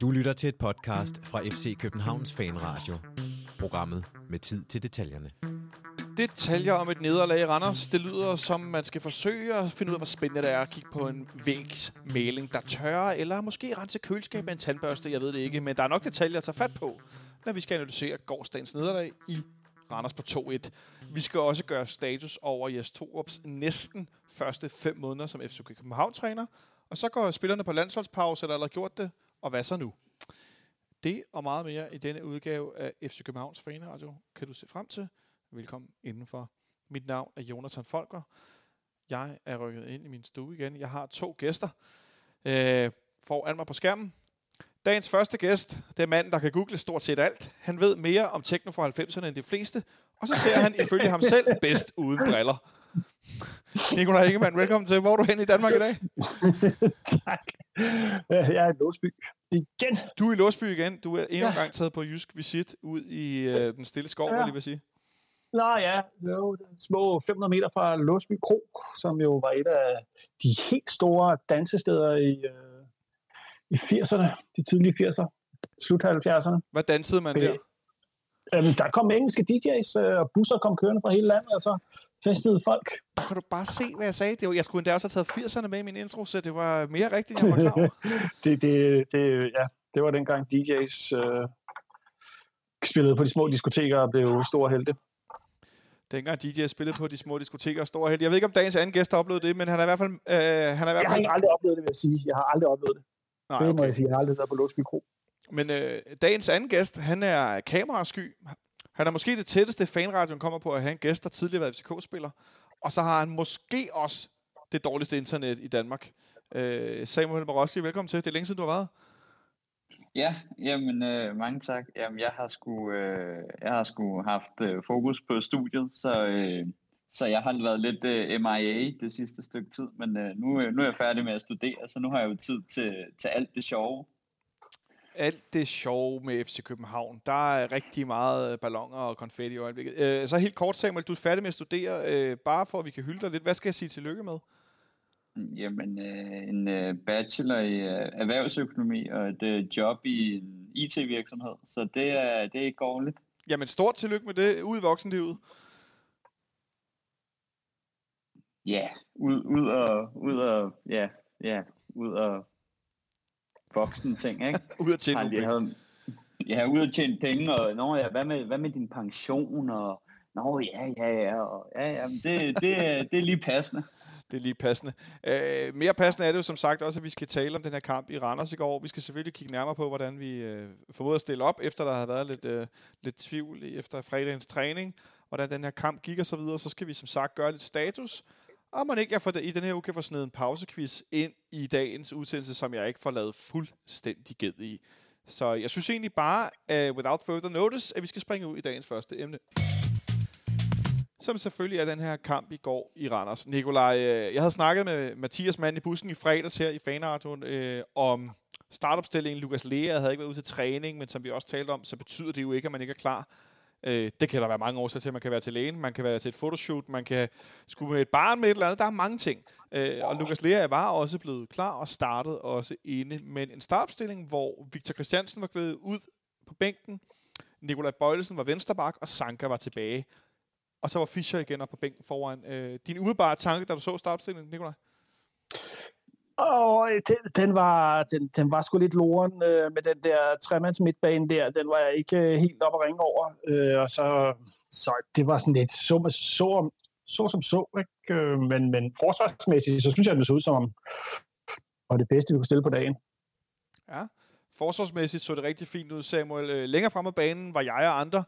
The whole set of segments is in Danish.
Du lytter til et podcast fra FC Københavns Fanradio. Programmet med tid til detaljerne. Detaljer om et nederlag i Randers. Det lyder som, man skal forsøge at finde ud af, hvor spændende det er at kigge på en vægsmaling, der tørrer, eller måske rense køleskab med en tandbørste, jeg ved det ikke. Men der er nok detaljer at tage fat på, når vi skal analysere gårdsdagens nederlag i Randers på 2-1. Vi skal også gøre status over Jes Torups næsten første fem måneder som FC København-træner. Og så går spillerne på landsholdspause, eller har gjort det, og hvad så nu? Det og meget mere i denne udgave af FC Københavns Fanradio kan du se frem til. Velkommen indenfor. Mit navn er Jonathan Folker. Jeg er rykket ind i min stue igen. Jeg har to gæster øh, foran mig på skærmen. Dagens første gæst, det er manden, der kan google stort set alt. Han ved mere om techno fra 90'erne end de fleste, og så ser han ifølge ham selv bedst uden briller. Nikolaj Ingemann, velkommen til. Hvor er du hen i Danmark i dag? tak. Jeg er i Låsby igen. Du er i Låsby igen. Du er endnu en gang taget på jysk visit ud i øh, den stille skov, ja. vil jeg sige. Nå ja, det var små 500 meter fra Låsby Kro, som jo var et af de helt store dansesteder i, øh, i 80'erne, de tidlige 80'er, slut 70'erne. Hvad dansede man der? Øhm, der kom engelske DJ's, øh, og busser kom kørende fra hele landet, og så festede folk. Kan du bare se, hvad jeg sagde? Det var, jeg skulle endda også have taget 80'erne med i min intro, så det var mere rigtigt, jeg var klar over. det, det, det, ja, det var dengang DJ's øh, spillede på de små diskoteker og blev store helte. Dengang DJ spillede på de små diskoteker og store helte. Jeg ved ikke, om dagens anden gæst har oplevet det, men han er i hvert fald... Øh, han er i hvert fald... Jeg har aldrig oplevet det, vil jeg sige. Jeg har aldrig oplevet det. Nej, det må jeg sige. Jeg har aldrig været på Låsby Kro. Men øh, dagens anden gæst, han er kamerasky. Han er måske det tætteste, fanradioen kommer på at have en gæst, der tidligere var FCK-spiller. Og så har han måske også det dårligste internet i Danmark. Øh, Samuel Marossi, velkommen til. Det er længe siden, du har været. Ja, jamen øh, mange tak. Jamen, jeg har sgu, øh, jeg har sgu haft øh, fokus på studiet, så, øh, så jeg har været lidt øh, MIA det sidste stykke tid, men øh, nu, øh, nu er jeg færdig med at studere, så nu har jeg jo tid til, til alt det sjove alt det sjove med FC København. Der er rigtig meget ballonger og konfetti i øjeblikket. Øh, så helt kort, Samuel, du er færdig med at studere. Øh, bare for at vi kan hylde dig lidt. Hvad skal jeg sige tillykke med? Jamen, øh, en øh, bachelor i øh, erhvervsøkonomi og et øh, job i en IT-virksomhed. Så det er, det er ikke dårligt. Jamen, stort tillykke med det. Ud i voksenlivet. Ja, ud, ud og, ud og, ja, ja, ud og voksen ting, ikke? ud at tjene nogle havde, Ja, ud at tjene penge, og nå, ja, hvad, med, hvad med din pension, og nå, ja, ja, ja, og, ja, ja, det, det, det er lige passende. Det er lige passende. Øh, mere passende er det jo som sagt også, at vi skal tale om den her kamp i Randers i går. Vi skal selvfølgelig kigge nærmere på, hvordan vi øh, formåede at stille op, efter der har været lidt, øh, lidt tvivl efter fredagens træning, hvordan den her kamp gik og så videre. Så skal vi som sagt gøre lidt status, og man ikke jeg får, i den her uge kan få sådan en pausequiz ind i dagens udsendelse, som jeg ikke får lavet fuldstændig ged i. Så jeg synes egentlig bare, uh, without further notice, at vi skal springe ud i dagens første emne. Som selvfølgelig er den her kamp i går i Randers. Nikolaj, uh, jeg havde snakket med Mathias Mand i bussen i fredags her i Fanarton uh, øh, om startopstillingen. Lukas Lea havde ikke været ude til træning, men som vi også talte om, så betyder det jo ikke, at man ikke er klar Øh, det kan der være mange årsager til. Man kan være til lægen, man kan være til et fotoshoot, man kan skulle med et barn med et eller andet. Der er mange ting. Øh, og Lukas Lea var også blevet klar og startede også inde. med en startopstilling, hvor Victor Christiansen var glædet ud på bænken, Nikolaj Bøjlesen var vensterbak, og Sanka var tilbage. Og så var Fischer igen op på bænken foran. Øh, din umiddelbare tanke, da du så startopstillingen, Nikolaj? Og øh, den, den, var, den, den var sgu lidt loren øh, med den der tremands midtbane der. Den var jeg ikke øh, helt op at ringe over. Øh, og så, så det var sådan lidt så, så, så som så. Ikke? Øh, men, men forsvarsmæssigt, så synes jeg, det så ud som var det bedste, vi kunne stille på dagen. Ja, forsvarsmæssigt så det rigtig fint ud, Samuel. Øh, længere fremme af banen var jeg og andre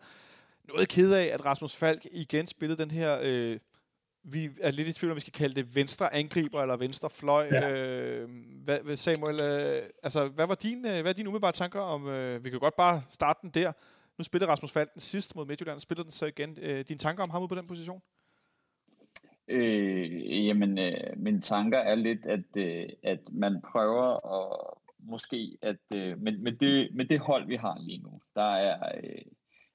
noget ked af, at Rasmus Falk igen spillede den her øh, vi er lidt i tvivl om, vi skal kalde det venstre angriber eller venstre fløj. Ja. Øh, hvad, Samuel, øh, altså, hvad var din, øh, hvad er dine umiddelbare tanker om, øh, vi kan godt bare starte den der. Nu spiller Rasmus Falk den sidst mod Midtjylland, spiller den så igen. Øh, dine tanker om ham ude på den position? Øh, jamen, øh, mine tanker er lidt, at, øh, at man prøver at måske, at øh, med, med, det, med det hold, vi har lige nu, der er... Øh,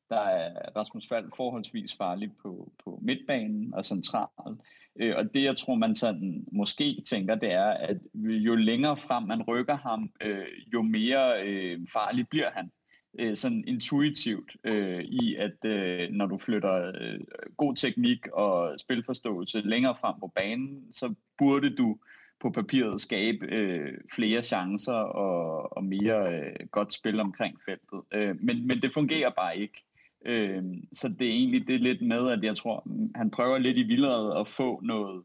der er Rasmus Fald forholdsvis farlig på, på midtbanen og centralt. Øh, og det, jeg tror, man sådan måske tænker, det er, at jo længere frem man rykker ham, øh, jo mere øh, farlig bliver han. Øh, sådan intuitivt øh, i, at øh, når du flytter øh, god teknik og spilforståelse længere frem på banen, så burde du på papiret skabe øh, flere chancer og, og mere øh, godt spil omkring feltet. Øh, men, men det fungerer bare ikke. Øh, så det er egentlig det lidt med, at jeg tror, han prøver lidt i vildrede at få noget,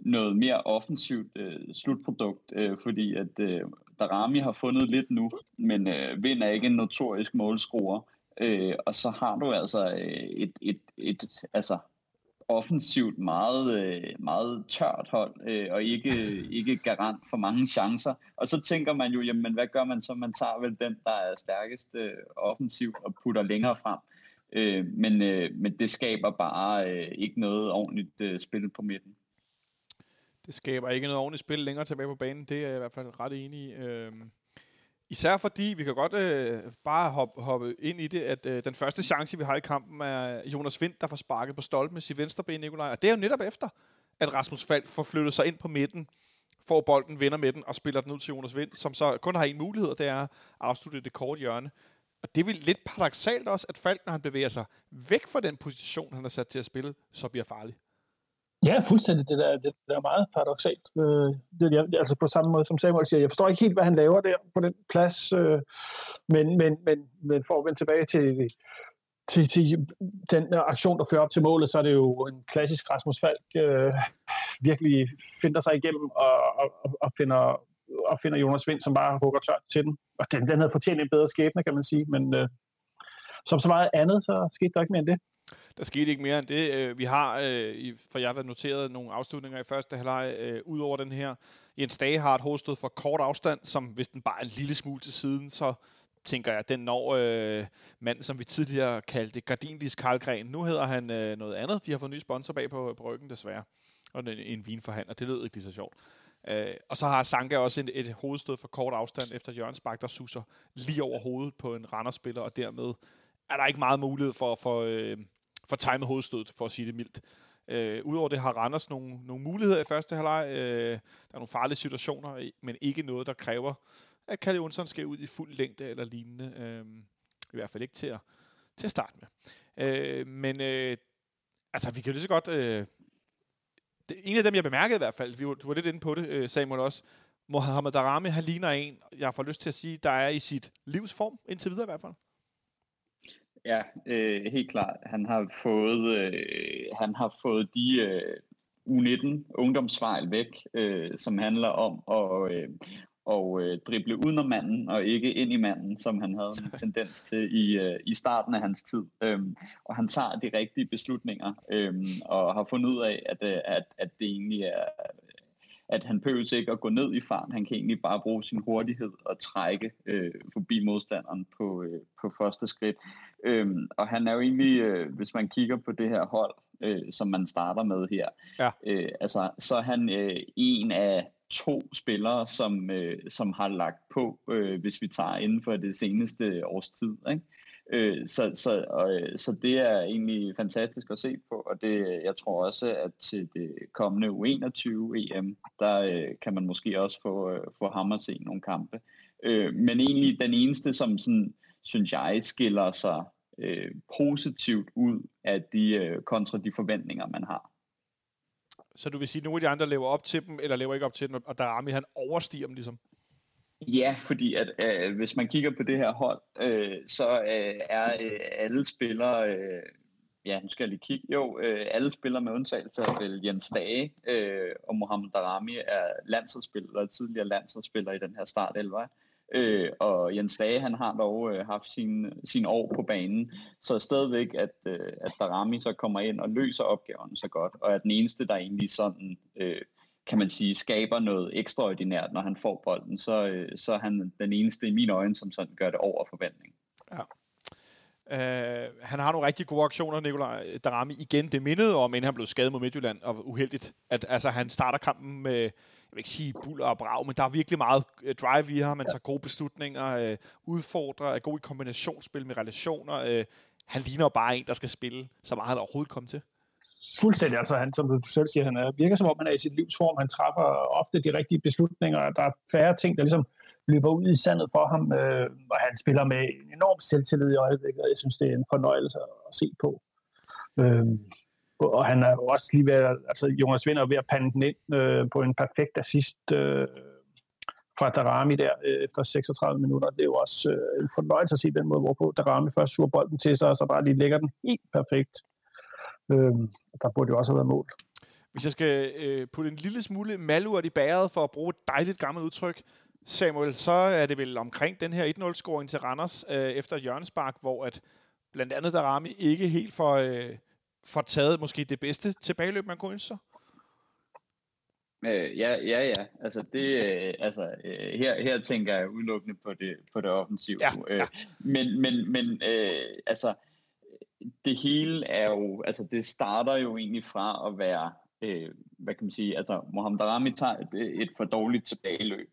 noget mere offensivt øh, slutprodukt, øh, fordi at øh, Darami har fundet lidt nu, men øh, Vind er ikke en notorisk målscorer. Øh, og så har du altså øh, et, et, et, altså offensivt meget, øh, meget tørt hold, øh, og ikke, ikke garant for mange chancer. Og så tænker man jo, jamen hvad gør man så? Man tager vel den, der er stærkest øh, offensivt og putter længere frem. Øh, men, øh, men det skaber bare øh, ikke noget ordentligt øh, spil på midten. Det skaber ikke noget ordentligt spil længere tilbage på banen. Det er jeg i hvert fald ret enig i. Øh, især fordi, vi kan godt øh, bare hoppe, hoppe ind i det, at øh, den første chance, vi har i kampen, er Jonas Vind, der får sparket på stolpen med sit venstre ben, Nikolaj. Og det er jo netop efter, at Rasmus Falk får flyttet sig ind på midten, får bolden, vinder med den og spiller den ud til Jonas Vind, som så kun har en mulighed, og det er at afslutte det kort hjørne. Og det er vel lidt paradoxalt også, at Falk, når han bevæger sig væk fra den position, han er sat til at spille, så bliver farlig. Ja, fuldstændig. Det der, det der er meget paradoxalt. Øh, det, jeg, altså på samme måde som Samuel siger, jeg forstår ikke helt, hvad han laver der på den plads, øh, men, men, men, men for at vende tilbage til, til, til den aktion, der fører op til målet, så er det jo en klassisk Rasmus Falk, øh, virkelig finder sig igennem og, og, og, finder, og finder Jonas Vind, som bare hugger tørt til den. Og den, den havde fortjent en bedre skæbne, kan man sige, men øh, som så meget andet, så skete der ikke mere end det. Der skete ikke mere end det. Øh, vi har, øh, for jeg har noteret nogle afslutninger i første halvleg, øh, ud over den her. Jens Dage har et hovedstød for kort afstand, som hvis den bare er en lille smule til siden, så tænker jeg, den når øh, manden, som vi tidligere kaldte Gardinlis Karlgren. Nu hedder han øh, noget andet. De har fået ny sponsor bag på, på ryggen, desværre. Og en, en vinforhandler. Det lød ikke lige så sjovt. Øh, og så har Sanka også et, et hovedstød for kort afstand efter Jørgens Spark, der suser lige over hovedet på en Randers-spiller, og dermed er der ikke meget mulighed for, for, øh, for timet hovedstød, for at sige det mildt. Øh, Udover det har Randers nogle, nogle muligheder i første halvleg. Øh, der er nogle farlige situationer, men ikke noget, der kræver, at Kalle Jonsson skal ud i fuld længde eller lignende. Øh, I hvert fald ikke til at, til at starte med. Øh, men øh, altså, vi kan jo lige så godt... Øh, det, en af dem, jeg bemærkede i hvert fald, vi var, du var lidt inde på det, øh, Samuel også, Mohamed Darami, han ligner en, jeg får lyst til at sige, der er i sit livsform, indtil videre i hvert fald. Ja, øh, helt klart. Han har fået, øh, han har fået de øh, U19 ungdomsfejl væk, øh, som handler om at, øh, og øh, drible udenom manden og ikke ind i manden, som han havde en tendens til i, øh, i starten af hans tid. Øhm, og han tager de rigtige beslutninger øhm, og har fundet ud af, at, øh, at, at det egentlig er at han behøver ikke at gå ned i fart. Han kan egentlig bare bruge sin hurtighed og trække øh, forbi modstanderen på, øh, på første skridt. Øhm, og han er jo egentlig, øh, hvis man kigger på det her hold, øh, som man starter med her, ja. øh, altså, så er han øh, en af to spillere, som, øh, som har lagt på, øh, hvis vi tager inden for det seneste års tid. Ikke? Øh, så, så, og, øh, så det er egentlig fantastisk at se på, og det, jeg tror også, at til det kommende U21 EM, der øh, kan man måske også få, øh, få ham at se nogle kampe. Øh, men egentlig den eneste, som sådan, synes jeg skiller sig øh, positivt ud af de øh, kontra de forventninger, man har. Så du vil sige, at nogle af de andre lever op til dem, eller lever ikke op til dem, og Darami han overstiger dem ligesom? Ja, fordi at øh, hvis man kigger på det her hold, øh, så øh, er øh, alle spillere, øh, ja nu skal jeg lige kigge, jo, øh, alle spillere med undtagelse af vel Jens Dage øh, og Mohamed Darami er landsholdsspillere, tidligere landsholdsspillere i den her start 11. Øh, og Jens Dage, han har dog øh, haft sin, sin år på banen, så stadigvæk, at, øh, at Darami så kommer ind og løser opgaven så godt, og er den eneste, der egentlig sådan... Øh, kan man sige, skaber noget ekstraordinært, når han får bolden, så, øh, så er han den eneste i mine øjne, som sådan gør det over forventning. Ja. Uh, han har nogle rigtig gode aktioner, Nikolaj Darami. Igen, det mindede om, inden han blev skadet mod Midtjylland, og uheldigt, at altså, han starter kampen med, jeg vil ikke sige buller og brag, men der er virkelig meget uh, drive i ham. Man tager gode beslutninger, uh, udfordrer, er god i kombinationsspil med relationer. Uh, han ligner bare en, der skal spille så meget han overhovedet kommer til. fuldstændig, altså han, som du selv siger, han er, virker som om, han er i sit livsform. Han træffer ofte de rigtige beslutninger. Der er færre ting, der ligesom løber ud i sandet for ham, øh, og han spiller med en enorm selvtillid i øjeblikket, og jeg synes, det er en fornøjelse at se på. Øh, og han er jo også lige ved, altså Jonas Vind er ved at pande den ind øh, på en perfekt assist øh, fra Darami der øh, efter 36 minutter. Det er jo også øh, en fornøjelse at se den måde, hvorpå Darami først suger bolden til sig, og så bare lige lægger den helt perfekt. Øh, der burde jo også have været mål. Hvis jeg skal øh, putte en lille smule malurt i bæret for at bruge et dejligt gammelt udtryk, Samuel, så er det vel omkring den her 1-0-scoring til Randers øh, efter et hjørnespark, hvor at blandt andet Darami ikke helt får, øh, får taget måske det bedste tilbageløb, man kunne ønske sig? Øh, ja, ja, ja. Altså, det, øh, altså øh, her, her tænker jeg udelukkende på det, på det offensive. Ja, ja. Øh, men men, men øh, altså, det hele er jo, altså det starter jo egentlig fra at være, øh, hvad kan man sige, altså Mohamed Darami tager et, et for dårligt tilbageløb.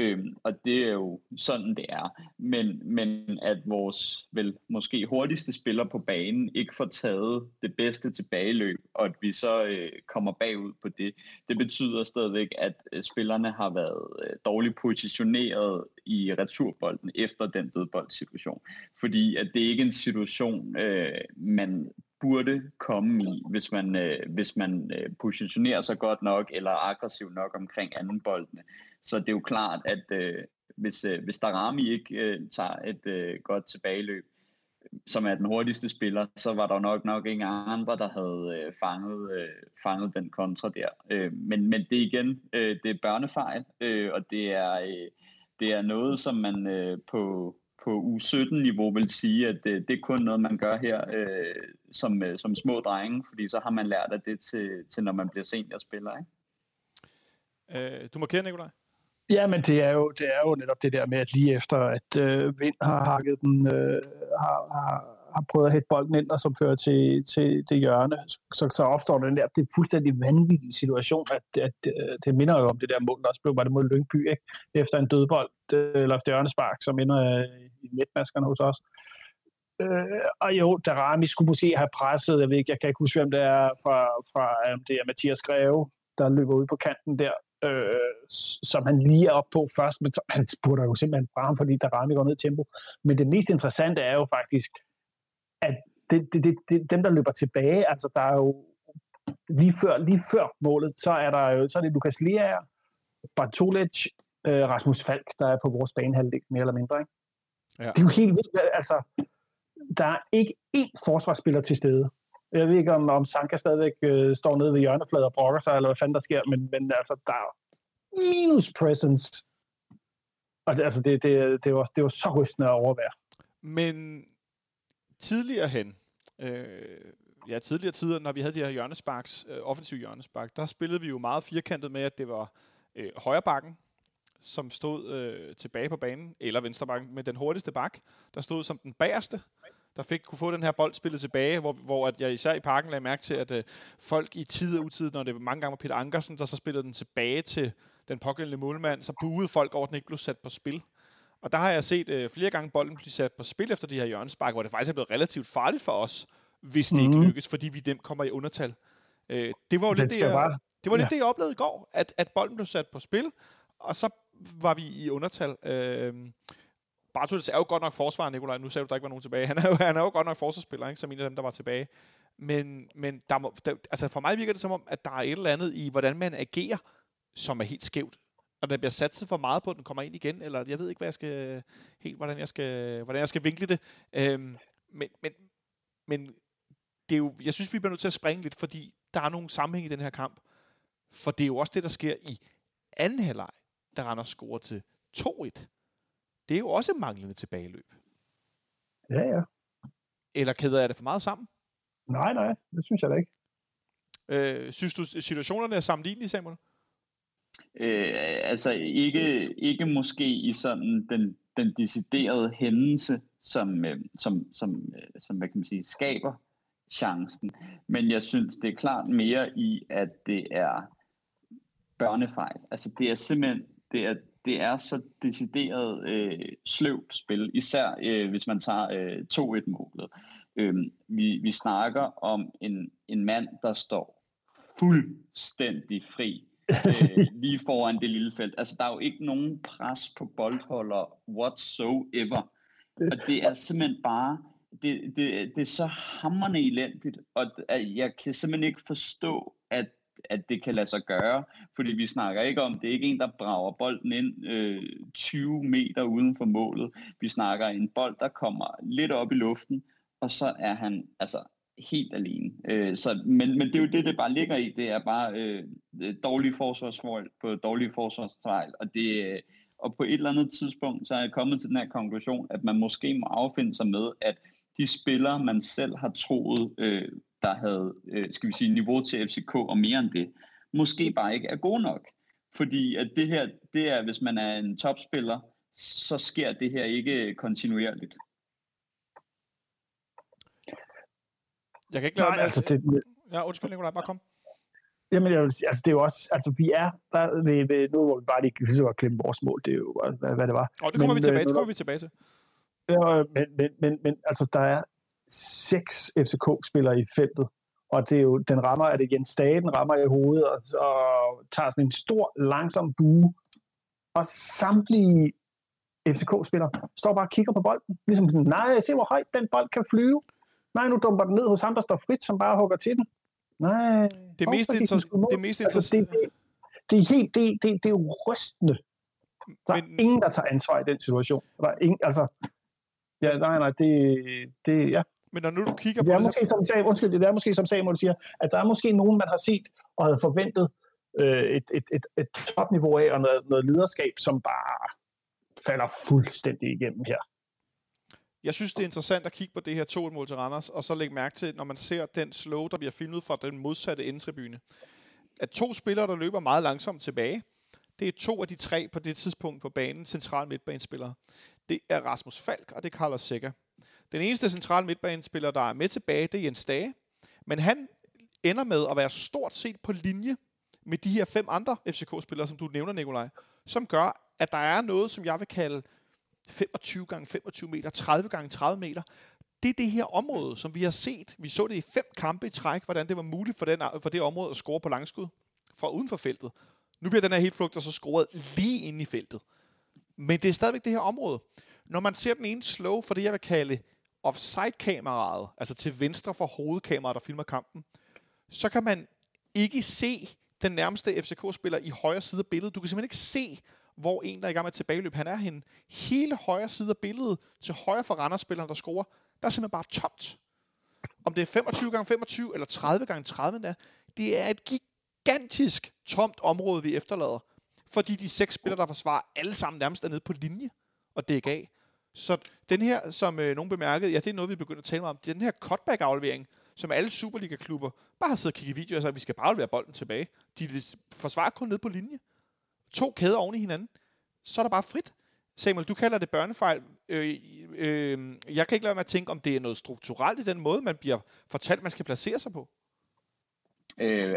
Øhm, og det er jo sådan, det er. Men, men at vores vel måske hurtigste spiller på banen ikke får taget det bedste tilbageløb, og at vi så øh, kommer bagud på det, det betyder stadigvæk, at øh, spillerne har været øh, dårligt positioneret i returbolden efter den dødboldsituation. Fordi at det ikke er en situation, øh, man burde komme i, hvis man, øh, hvis man øh, positionerer sig godt nok eller aggressivt nok omkring anden boldene. Så det er jo klart, at øh, hvis, øh, hvis Darami ikke øh, tager et øh, godt tilbageløb, som er den hurtigste spiller, så var der nok nok ingen andre, der havde øh, fanget, øh, fanget den kontra der. Øh, men, men det igen, øh, det er børnefejl, øh, og det er, øh, det er noget, som man øh, på, på U17-niveau vil sige, at det, det er kun noget, man gør her øh, som, øh, som små drenge, fordi så har man lært af det til, til når man bliver seniorspiller. Ikke? Øh, du markerer, Nikolaj? Ja, men det er, jo, det er jo netop det der med, at lige efter, at øh, Vind har hakket den, øh, har, har, har prøvet at hætte bolden ind, og som fører til, til det hjørne, så, så opstår den der, det er fuldstændig vanvittig situation, at, at, at øh, det minder jo om det der mål, der også blev var det mod Lyngby, ikke? efter en dødbold, øh, eller et hjørnespark, som ender øh, i netmaskerne hos os. Øh, og jo, Darami skulle måske have presset, jeg ved ikke, jeg kan ikke huske, hvem det er fra, fra um, det er Mathias Greve, der løber ud på kanten der, øh, som han lige er op på først, men så, han spurgte jo simpelthen fra ham, fordi der Darami går ned i tempo. Men det mest interessante er jo faktisk, at det, det, det, det, dem, der løber tilbage, altså der er jo lige før, lige før målet, så er der jo, så er det Lukas Lea, Bartolic, øh, Rasmus Falk, der er på vores banehalvdel, mere eller mindre. Ikke? Ja. Det er jo helt vildt, altså, der er ikke én forsvarsspiller til stede. Jeg ved ikke, om, om Sanka stadigvæk øh, står nede ved hjørnefladet og brokker sig, eller hvad fanden der sker, men, men altså, der er minus presence. Og det, altså, det, det, det, var, det var så rystende at overvære. Men tidligere hen, øh, ja, tidligere tider, når vi havde de her hjørnesparks, øh, offensiv hjørnespark, der spillede vi jo meget firkantet med, at det var øh, højre bakken, som stod øh, tilbage på banen, eller venstre bakken, med den hurtigste bak, der stod som den bagerste, der fik kunne få den her bold spillet tilbage, hvor, hvor at jeg især i parken lagde mærke til, at øh, folk i tid og utid, når det var mange gange var Peter Ankersen, der så spillede den tilbage til den pågældende målmand, så buede folk over, at den ikke blev sat på spil. Og der har jeg set øh, flere gange bolden blive sat på spil efter de her hjørnespark, hvor det faktisk er blevet relativt farligt for os, hvis det mm. ikke mhm. lykkes, fordi vi dem kommer i undertal. Øh, det var jo lidt det, jeg, bare... det, var lidt ja. det, jeg oplevede i går, at, at bolden blev sat på spil, og så var vi i undertal. Øh, Bartels er jo godt nok forsvar, Nikolaj. Nu sagde du, der ikke var nogen tilbage. Han er jo, han er jo godt nok forsvarsspiller, ikke? som en af dem, der var tilbage. Men, men der må, der, altså for mig virker det som om, at der er et eller andet i, hvordan man agerer, som er helt skævt. Og der bliver satset for meget på, at den kommer ind igen, eller jeg ved ikke, hvad jeg skal, helt, hvordan jeg skal, hvordan jeg skal vinkle det. Øhm, men, men, men det er jo, jeg synes, vi bliver nødt til at springe lidt, fordi der er nogle sammenhæng i den her kamp. For det er jo også det, der sker i anden halvleg, der Randers scorer til 2-1 det er jo også manglende tilbageløb. Ja, ja. Eller kæder jeg det for meget sammen? Nej, nej, det synes jeg da ikke. Øh, synes du, situationerne er sammenlignelige, Samuel? Øh, altså ikke, ikke måske i sådan den, den deciderede hændelse, som, øh, som, som, øh, som hvad kan man sige, skaber chancen. Men jeg synes, det er klart mere i, at det er børnefejl. Altså det er simpelthen, det er det er så decideret øh, sløvt spil, især øh, hvis man tager øh, 2-1-målet. Øhm, vi, vi snakker om en, en mand, der står fuldstændig fri øh, lige foran det lille felt. Altså, der er jo ikke nogen pres på boldholder whatsoever. Og det er simpelthen bare, det, det, det er så hammerne elendigt, og jeg kan simpelthen ikke forstå, at at det kan lade sig gøre, fordi vi snakker ikke om, det er ikke en, der brager bolden ind øh, 20 meter uden for målet. Vi snakker en bold, der kommer lidt op i luften, og så er han altså helt alene. Øh, så, men, men det er jo det, det bare ligger i. Det er bare øh, dårlige forsvarsforhold på dårlige forsvarsfejl, og det øh, og på et eller andet tidspunkt, så er jeg kommet til den her konklusion, at man måske må affinde sig med, at de spillere, man selv har troet, øh, der havde, øh, skal vi sige, niveau til FCK og mere end det, måske bare ikke er gode nok. Fordi at det her, det er, hvis man er en topspiller, så sker det her ikke kontinuerligt. Jeg kan ikke lade Nej, altså det... Ja, undskyld, Nicolaj, bare kom. Jamen, jeg vil, altså, det er jo også, altså, vi er der ved, ved nu hvor vi bare lige så glemme vores mål, det er jo, hvad, hvad det var. Og det kommer men, vi tilbage, øh, det kommer vi tilbage til. Ja, men, men, men, men, altså, der er seks FCK-spillere i feltet, og det er jo, den rammer, er det Jens Dage, den rammer i hovedet, og, og tager sådan en stor, langsom bue, og samtlige FCK-spillere står bare og kigger på bolden, ligesom sådan, nej, se hvor højt den bold kan flyve, nej, nu dumper den ned hos ham, der står frit, som bare hugger til den, nej. Det er mest interessant. Det, mest altså, det, det, det, er helt, det, det, det er jo rystende. Der er Men... ingen, der tager ansvar i den situation. Der er ingen, altså, ja, nej, nej, det, det, ja. Men når nu du kigger på det, er det måske, som, Sam, undskyld, det er måske, som Samuel siger, at der er måske nogen, man har set og havde forventet øh, et, et, et, et topniveau af, og noget, noget lederskab, som bare falder fuldstændig igennem her. Jeg synes, det er interessant at kigge på det her 2-mål til Randers, og så lægge mærke til, når man ser den slow, der bliver filmet fra den modsatte indtribune, at to spillere, der løber meget langsomt tilbage, det er to af de tre på det tidspunkt på banen, central midtbanespillere. Det er Rasmus Falk, og det er Carlos Sækker. Den eneste centrale midtbanespiller, der er med tilbage, det er Jens Dage. Men han ender med at være stort set på linje med de her fem andre FCK-spillere, som du nævner, Nikolaj, som gør, at der er noget, som jeg vil kalde 25 gange 25 meter, 30 gange 30 meter. Det er det her område, som vi har set. Vi så det i fem kampe i træk, hvordan det var muligt for, den, for det område at score på langskud fra uden for feltet. Nu bliver den her helt flugt så scoret lige inde i feltet. Men det er stadigvæk det her område. Når man ser den ene slow for det, jeg vil kalde offside-kameraet, altså til venstre for hovedkameraet, der filmer kampen, så kan man ikke se den nærmeste FCK-spiller i højre side af billedet. Du kan simpelthen ikke se, hvor en, der er i gang med tilbageløb, han er henne. Hele højre side af billedet, til højre for Randers-spilleren, der scorer, der er simpelthen bare tomt. Om det er 25 gange 25 eller 30 gange 30 der, det er et gigantisk tomt område, vi efterlader. Fordi de seks spillere, der forsvarer, alle sammen nærmest er nede på linje og dække af. Så den her, som øh, nogen bemærkede, ja, det er noget, vi begynder at tale om, det den her cutback-aflevering, som alle Superliga-klubber bare har siddet og kigget videoer og sagt, at vi skal bare aflevere bolden tilbage. De forsvarer kun ned på linje. To kæder oven i hinanden. Så er der bare frit. Samuel, du kalder det børnefejl. Øh, øh, øh jeg kan ikke lade mig at tænke, om det er noget strukturelt i den måde, man bliver fortalt, man skal placere sig på. Øh,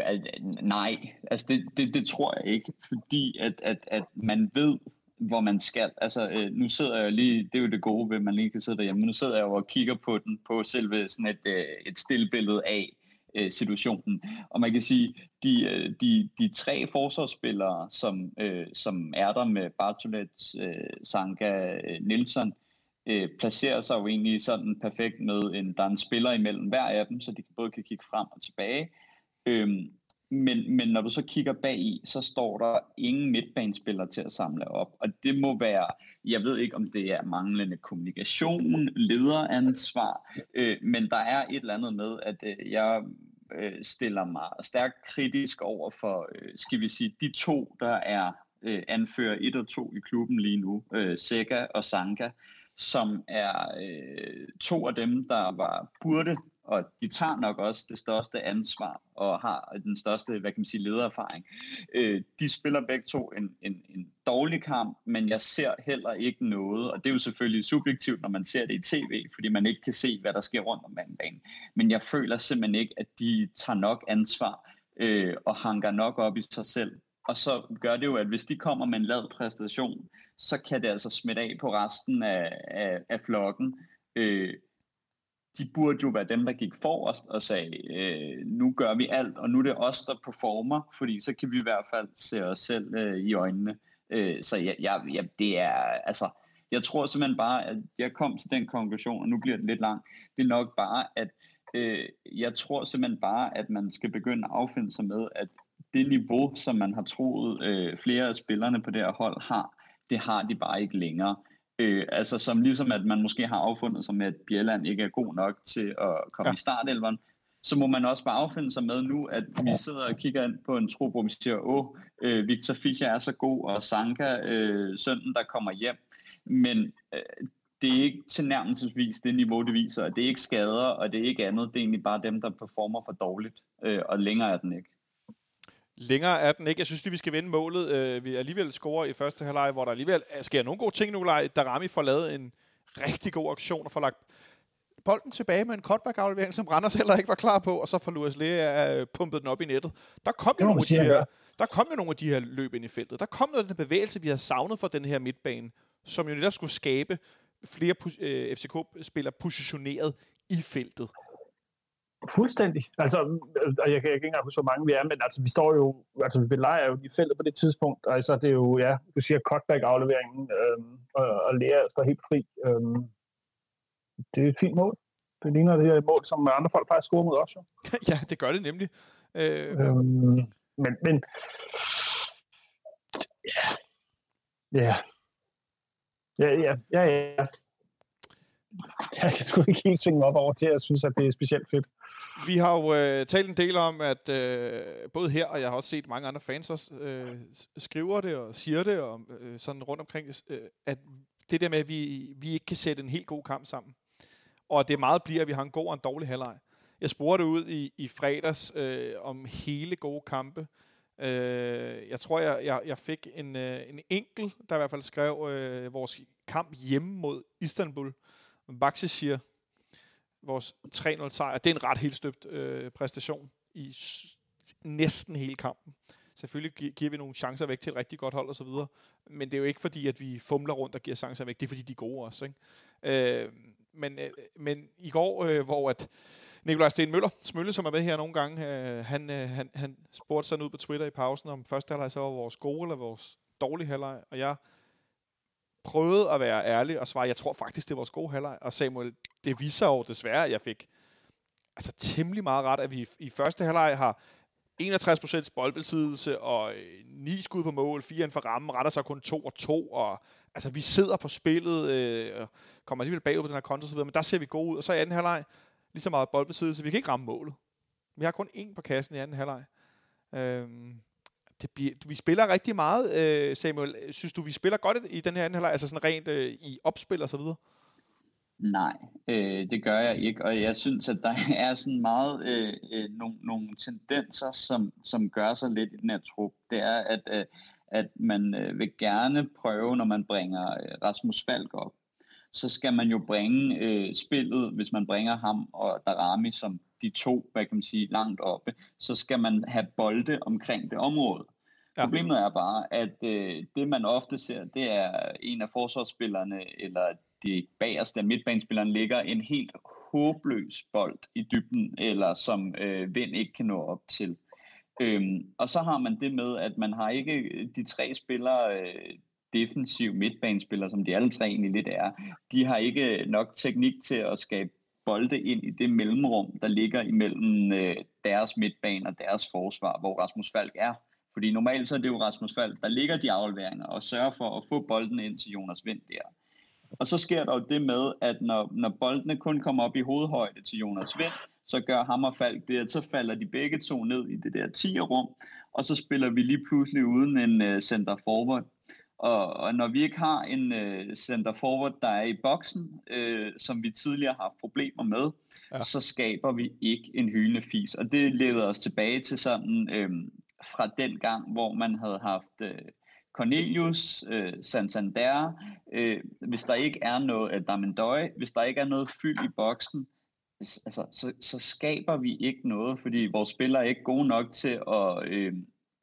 nej, altså det, det, det tror jeg ikke, fordi at, at, at man ved, hvor man skal. Altså, øh, nu sidder jeg lige, det er jo det gode ved, at man lige kan sidde derhjemme, nu sidder jeg jo og kigger på den, på selve sådan et, øh, et stillbillede af øh, situationen. Og man kan sige, de, øh, de, de tre forsvarsspillere, som, øh, som er der med Bartolet, øh, Sanka, øh, Nielsen, øh, placerer sig jo egentlig sådan perfekt med, en, der er en spiller imellem hver af dem, så de både kan kigge frem og tilbage. Øhm, men, men når du så kigger bag i, så står der ingen midtbanespillere til at samle op. Og det må være, jeg ved ikke om det er manglende kommunikation, lederansvar, øh, men der er et eller andet med, at øh, jeg øh, stiller mig stærkt kritisk over for, øh, skal vi sige, de to, der er øh, anfører et og to i klubben lige nu, øh, Sega og Sanka, som er øh, to af dem, der var burde og de tager nok også det største ansvar og har den største, hvad kan man sige, ledererfaring. Øh, de spiller begge to en, en, en dårlig kamp, men jeg ser heller ikke noget, og det er jo selvfølgelig subjektivt, når man ser det i tv, fordi man ikke kan se, hvad der sker rundt om banen. Men jeg føler simpelthen ikke, at de tager nok ansvar øh, og hanker nok op i sig selv. Og så gør det jo, at hvis de kommer med en lad præstation, så kan det altså smitte af på resten af, af, af flokken. Øh, de burde jo være dem, der gik forrest og sagde, øh, nu gør vi alt, og nu er det os, der performer, fordi så kan vi i hvert fald se os selv øh, i øjnene. Øh, så jeg, jeg, jeg, det er, altså, jeg tror simpelthen bare, at jeg kom til den konklusion, og nu bliver det lidt langt, det er nok bare, at øh, jeg tror simpelthen bare, at man skal begynde at affinde sig med, at det niveau, som man har troet øh, flere af spillerne på det her hold har, det har de bare ikke længere. Øh, altså som ligesom at man måske har affundet sig med, at Bjelland ikke er god nok til at komme ja. i startelveren, så må man også bare affinde sig med nu, at vi sidder og kigger ind på en trup, hvor vi siger, åh, øh, Victor Fischer er så god, og Sanka, øh, sønnen, der kommer hjem. Men øh, det er ikke tilnærmelsesvis det niveau, det viser. Det er ikke skader, og det er ikke andet. Det er egentlig bare dem, der performer for dårligt, øh, og længere er den ikke. Længere er den ikke. Jeg synes lige, vi skal vende målet. Øh, vi alligevel scorer i første halvleg, hvor der alligevel sker nogle gode ting nu. Darami får lavet en rigtig god aktion og får lagt bolden tilbage med en cutback-aflevering, som Randers heller ikke var klar på, og så får Luas Lea øh, pumpet den op i nettet. Der kom, jo nogle, af de her, der kom jo nogle af de her løb ind i feltet. Der kom noget af den bevægelse, vi har savnet for den her midtbane, som jo netop skulle skabe flere øh, FCK-spillere positioneret i feltet. Fuldstændig. Altså, og jeg kan, jeg kan ikke engang huske, hvor mange vi er, men altså, vi står jo, altså, vi belejrer jo i feltet på det tidspunkt. Altså, det er jo, ja, du siger cutback-afleveringen, øhm, og, og Lea står helt fri. Øhm, det er et fint mål. Det ligner det her mål, som andre folk plejer at score mod. Jo. ja, det gør det nemlig. Øh... Øhm, men, men ja, ja, ja, ja, ja, ja. Jeg kan sgu ikke helt svinge op over til, at jeg synes, at det er specielt fedt. Vi har jo øh, talt en del om, at øh, både her, og jeg har også set mange andre fans også øh, skriver det og siger det, og øh, sådan rundt omkring, øh, at det der med, at vi, vi ikke kan sætte en helt god kamp sammen og det meget bliver, at vi har en god og en dårlig halvleg. Jeg spurgte ud i, i fredags øh, om hele gode kampe. Øh, jeg tror, jeg, jeg, jeg fik en, øh, en enkel, der i hvert fald skrev øh, vores kamp hjemme mod Istanbul. Baxi siger, vores 3-0 sejr, det er en ret helt støbt øh, præstation i næsten hele kampen. Selvfølgelig giver vi nogle chancer væk til et rigtig godt hold og så videre, men det er jo ikke fordi, at vi fumler rundt og giver chancer væk, det er fordi, de er gode også. Ikke? Øh, men, øh, men i går, øh, hvor at Nikolaj Sten Møller, Smølle, som er med her nogle gange, øh, han, øh, han, han spurgte sådan ud på Twitter i pausen, om første halvleg så var vores gode eller vores dårlige halvleg, og jeg prøvede at være ærlig og svare, jeg tror faktisk, det var vores gode halvleg, og Samuel, det viser jo desværre, at jeg fik altså temmelig meget ret, at vi i første halvleg har 61% boldbesiddelse og øh, 9 skud på mål, 4 inden for rammen, retter sig kun 2 og 2, og altså, vi sidder på spillet, øh, kommer alligevel bagud på den her konto videre, men der ser vi gode ud. Og så i anden halvleg, lige så meget boldbesiddelse, vi kan ikke ramme målet. Vi har kun én på kassen i anden halvleg. Øhm, det bliver, vi spiller rigtig meget, øh, Samuel. Synes du, vi spiller godt i den her anden halvleg, altså sådan rent øh, i opspil og så videre? Nej, øh, det gør jeg ikke, og jeg synes, at der er sådan meget øh, øh, nogle, nogle tendenser, som, som gør sig lidt i den her trup. Det er, at øh, at man øh, vil gerne prøve, når man bringer øh, Rasmus Falk op, så skal man jo bringe øh, spillet, hvis man bringer ham og Darami som de to, hvad kan man sige, langt oppe, så skal man have bolde omkring det område. Ja. Problemet er bare, at øh, det man ofte ser, det er en af forsvarsspillerne, eller de bagerste af midtbanespillerne ligger en helt håbløs bold i dybden, eller som øh, Vind ikke kan nå op til. Øhm, og så har man det med, at man har ikke øh, de tre spillere, øh, defensiv midtbanespillere, som de alle tre egentlig lidt er, de har ikke nok teknik til at skabe bolde ind i det mellemrum, der ligger imellem øh, deres midtbane og deres forsvar, hvor Rasmus Falk er. Fordi normalt så er det jo Rasmus Falk, der ligger de afleveringer og sørger for at få bolden ind til Jonas Vind der. Og så sker der jo det med, at når, når boldene kun kommer op i hovedhøjde til Jonas Vind, så gør ham og Falk det, at så falder de begge to ned i det der 10-rum, og så spiller vi lige pludselig uden en uh, center forward. Og, og når vi ikke har en uh, center forward, der er i boksen, uh, som vi tidligere har haft problemer med, ja. så skaber vi ikke en hyldende fis. Og det leder os tilbage til sådan uh, fra den gang, hvor man havde haft uh, Cornelius, uh, Santander, uh, hvis der ikke er noget af Damendøj, hvis der ikke er noget fyld i boksen, altså, så, så skaber vi ikke noget, fordi vores spillere er ikke gode nok til at, øh,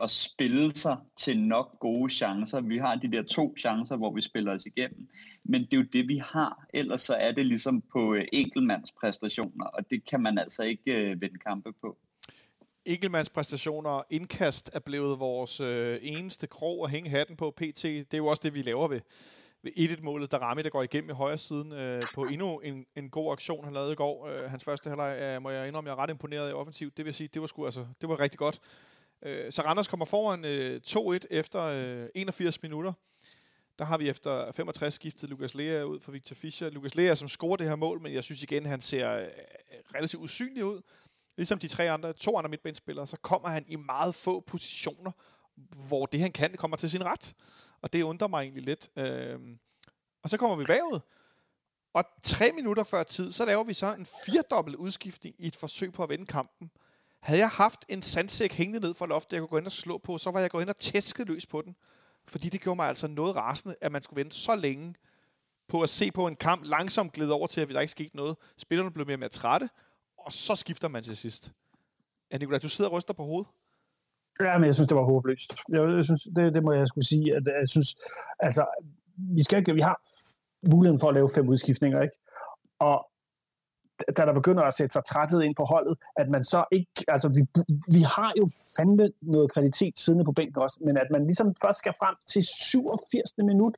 at spille sig til nok gode chancer. Vi har de der to chancer, hvor vi spiller os igennem, men det er jo det, vi har. Ellers så er det ligesom på øh, enkeltmandspræstationer, og det kan man altså ikke øh, vende kampe på. Enkeltmandspræstationer og indkast er blevet vores øh, eneste krog at hænge hatten på PT. Det er jo også det, vi laver ved, ved 1-1-målet, der Rami, der går igennem i højre siden øh, på endnu en, en god aktion, han lavede i går. Øh, hans første halvleg, øh, må jeg indrømme, jeg er ret imponeret i offensivt. Det vil sige, det var, sgu, altså, det var rigtig godt. Øh, så Randers kommer foran øh, 2-1 efter øh, 81 minutter. Der har vi efter 65 skiftet Lukas Lea ud for Victor Fischer. Lukas Lea, som scorer det her mål, men jeg synes igen, han ser øh, relativt usynlig ud. Ligesom de tre andre, to andre midtbanespillere, så kommer han i meget få positioner, hvor det han kan kommer til sin ret. Og det undrer mig egentlig lidt. Øh, og så kommer vi bagud. Og tre minutter før tid, så laver vi så en firedobbelt udskiftning i et forsøg på at vende kampen. Havde jeg haft en sandsæk hængende ned fra loftet, jeg kunne gå ind og slå på, så var jeg gået ind og tæsket løs på den. Fordi det gjorde mig altså noget rasende, at man skulle vente så længe på at se på en kamp langsomt glide over til, at der ikke skete noget. Spillerne blev mere og mere trætte, og så skifter man til sidst. Ja, Nicolai, du sidder og ryster på hovedet. Ja, men jeg synes, det var håbløst. Jeg, jeg synes, det, det må jeg skulle sige. At, jeg synes, altså, vi, skal vi har muligheden for at lave fem udskiftninger, ikke? Og da der begynder at sætte sig træthed ind på holdet, at man så ikke, altså vi, vi har jo fandme noget kvalitet siddende på bænken også, men at man ligesom først skal frem til 87. minut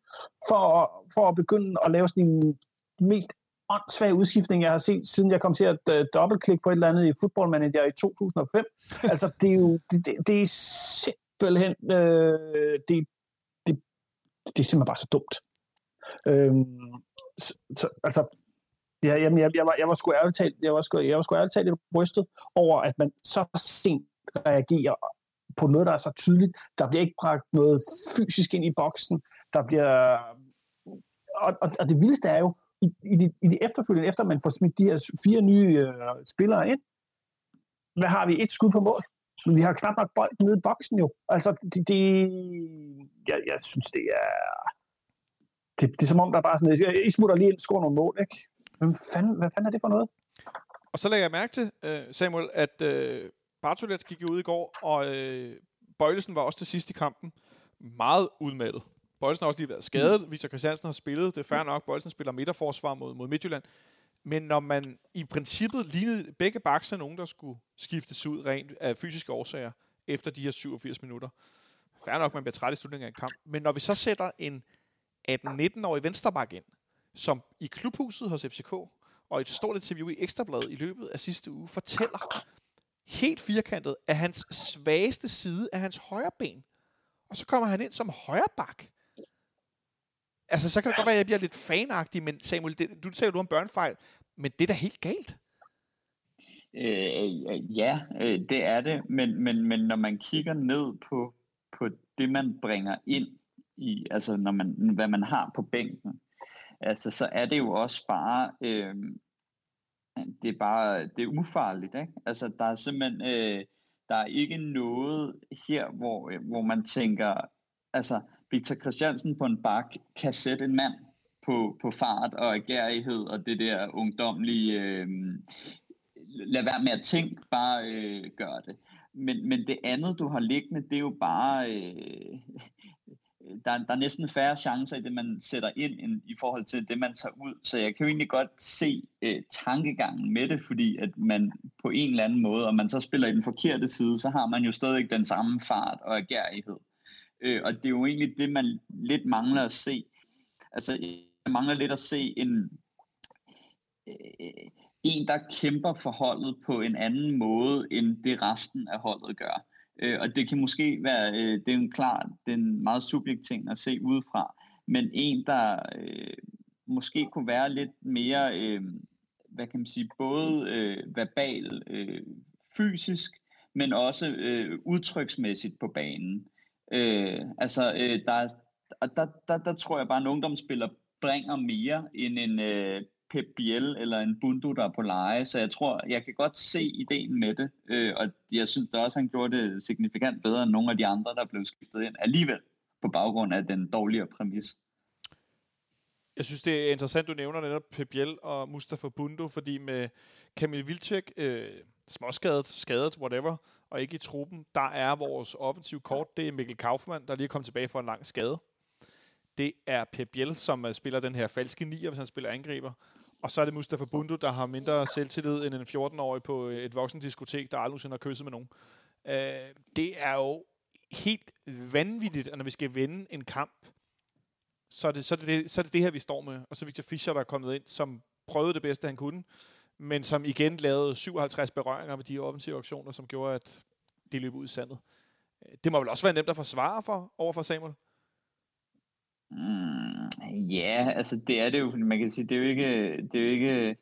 for, for at begynde at lave sådan en mest åndssvag udskiftning, jeg har set, siden jeg kom til at uh, dobbeltklikke på et eller andet i Football Manager i 2005. altså, det er jo, det, det, det er simpelthen, øh, det, det, det er simpelthen bare så dumt. Øhm, så, så, altså, Ja, jamen, jeg, jeg, var, jeg var sgu ærligt talt, jeg var sgu, jeg var sgu ærligt talt lidt rystet over, at man så sent reagerer på noget, der er så tydeligt. Der bliver ikke bragt noget fysisk ind i boksen. Der bliver... Og, og, og det vildeste er jo, i, i, de, i de efterfølgende, efter man får smidt de her fire nye øh, spillere ind, hvad har vi? Et skud på mål. Men vi har knap nok bolden nede i boksen jo. Altså, det, det jeg, jeg synes, det er... Det, det er som om, der er bare sådan, I smutter lige ind, score nogle mål, ikke? Hvem fanden, hvad fanden er det for noget? Og så lægger jeg mærke til, øh, Samuel, at øh, gik ud i går, og øh, Bøjlesen var også til sidst i kampen meget udmattet. Bøjlesen har også lige været skadet. Mm. Victor Christiansen har spillet. Det er fair nok. Bøjlesen spiller midterforsvar mod, mod Midtjylland. Men når man i princippet lignede begge bakser nogen, der skulle skiftes ud rent af fysiske årsager efter de her 87 minutter. Fair nok, man bliver træt i slutningen af en kamp. Men når vi så sætter en 18-19-årig vensterbak ind, som i klubhuset hos FCK og et stort interview i Ekstrabladet i løbet af sidste uge fortæller helt firkantet, at hans svageste side er hans højre ben. Og så kommer han ind som højre bak. Altså, så kan det godt være, at jeg bliver lidt fanagtig, men Samuel, det, du taler du om børnefejl, men det er da helt galt. Øh, øh, ja, øh, det er det, men, men, men når man kigger ned på, på det, man bringer ind i, altså når man, hvad man har på bænken, altså, så er det jo også bare, øh, det er bare, det er ufarligt, ikke? Altså, der er simpelthen, øh, der er ikke noget her, hvor, øh, hvor man tænker, altså, Victor Christiansen på en bak kan sætte en mand på, på fart og agerighed og det der ungdomlige, øh, lad være med at tænke, bare øh, gør det. Men, men det andet, du har liggende, det er jo bare, øh, der, der er næsten færre chancer i det, man sætter ind, end i forhold til det, man tager ud. Så jeg kan jo egentlig godt se øh, tankegangen med det, fordi at man på en eller anden måde, og man så spiller i den forkerte side, så har man jo stadig den samme fart og agerighed. Øh, og det er jo egentlig det, man lidt mangler at se. Altså, man mangler lidt at se en, øh, en der kæmper for holdet på en anden måde, end det resten af holdet gør. Øh, og det kan måske være, øh, det er en klar, det er en meget subjekt ting at se udefra, men en, der øh, måske kunne være lidt mere, øh, hvad kan man sige, både øh, verbal, øh, fysisk, men også øh, udtryksmæssigt på banen. Øh, altså, øh, der, der, der, der tror jeg bare, at en ungdomsspiller bringer mere end en øh, Pep Biel eller en Bundu, der er på leje, så jeg tror, jeg kan godt se ideen med det, øh, og jeg synes da også, han gjorde det signifikant bedre end nogle af de andre, der blev skiftet ind alligevel, på baggrund af den dårligere præmis. Jeg synes, det er interessant, du nævner netop Pep Biel og Mustafa Bundu, fordi med Kamil Vilcek, øh, småskadet, skadet, whatever, og ikke i truppen. Der er vores offensiv kort, det er Mikkel Kaufmann, der lige er kommet tilbage for en lang skade. Det er Pep Biel, som øh, spiller den her falske nier, hvis han spiller angriber. Og så er det Mustafa Bundu, der har mindre selvtillid end en 14-årig på øh, et voksendiskotek, der aldrig nogensinde har kysset med nogen. Øh, det er jo helt vanvittigt, at når vi skal vinde en kamp, så er, det, så, er det, det, så er det det her, vi står med. Og så Victor Fischer, der er kommet ind, som prøvede det bedste, han kunne, men som igen lavede 57 berøringer ved de offensive aktioner, som gjorde, at det løb ud i sandet. Øh, det må vel også være nemt at forsvare for, over for Samuel? Mm, ja, altså det er det jo, man kan sige, det er jo ikke, det er jo ikke,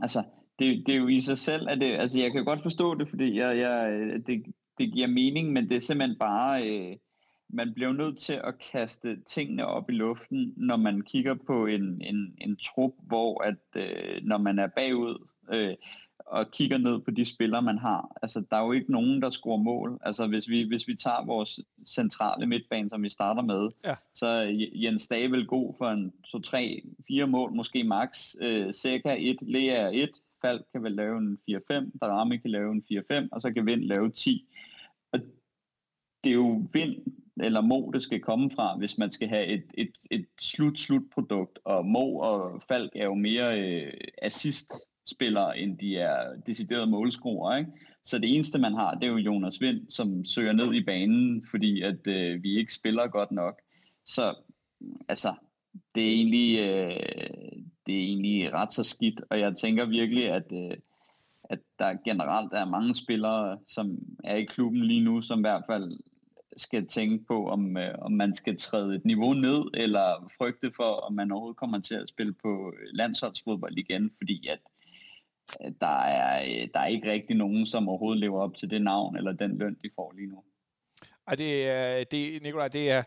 altså det, det er jo i sig selv, at det, altså jeg kan godt forstå det, fordi jeg, jeg, det, det giver mening, men det er simpelthen bare, øh, man bliver nødt til at kaste tingene op i luften, når man kigger på en, en, en trup, hvor at øh, når man er bagud øh, og kigger ned på de spillere, man har, altså der er jo ikke nogen, der scorer mål. Altså hvis vi, hvis vi tager vores centrale midtbane, som vi starter med, ja. så er Jens Stabel god for en 2-3-4 mål, måske max. Øh, Seca 1, Lea 1, Falk kan vel lave en 4-5, Darami kan lave en 4-5, og så kan Vind lave 10. Og det er jo Vind eller Mo, det skal komme fra, hvis man skal have et, et, et slut-slut-produkt. Og Mo og Falk er jo mere øh, spillere, end de er deciderede målskruer. Ikke? Så det eneste, man har, det er jo Jonas Vind, som søger ned i banen, fordi at øh, vi ikke spiller godt nok. Så altså, det er egentlig, øh, det er egentlig ret så skidt, og jeg tænker virkelig, at, øh, at der generelt er mange spillere, som er i klubben lige nu, som i hvert fald skal tænke på, om, øh, om man skal træde et niveau ned, eller frygte for, om man overhovedet kommer til at spille på landsholdsfodbold igen, fordi at øh, der er, øh, der er ikke rigtig nogen, som overhovedet lever op til det navn, eller den løn, de får lige nu. Ej, det er, det, Nikolaj, det er,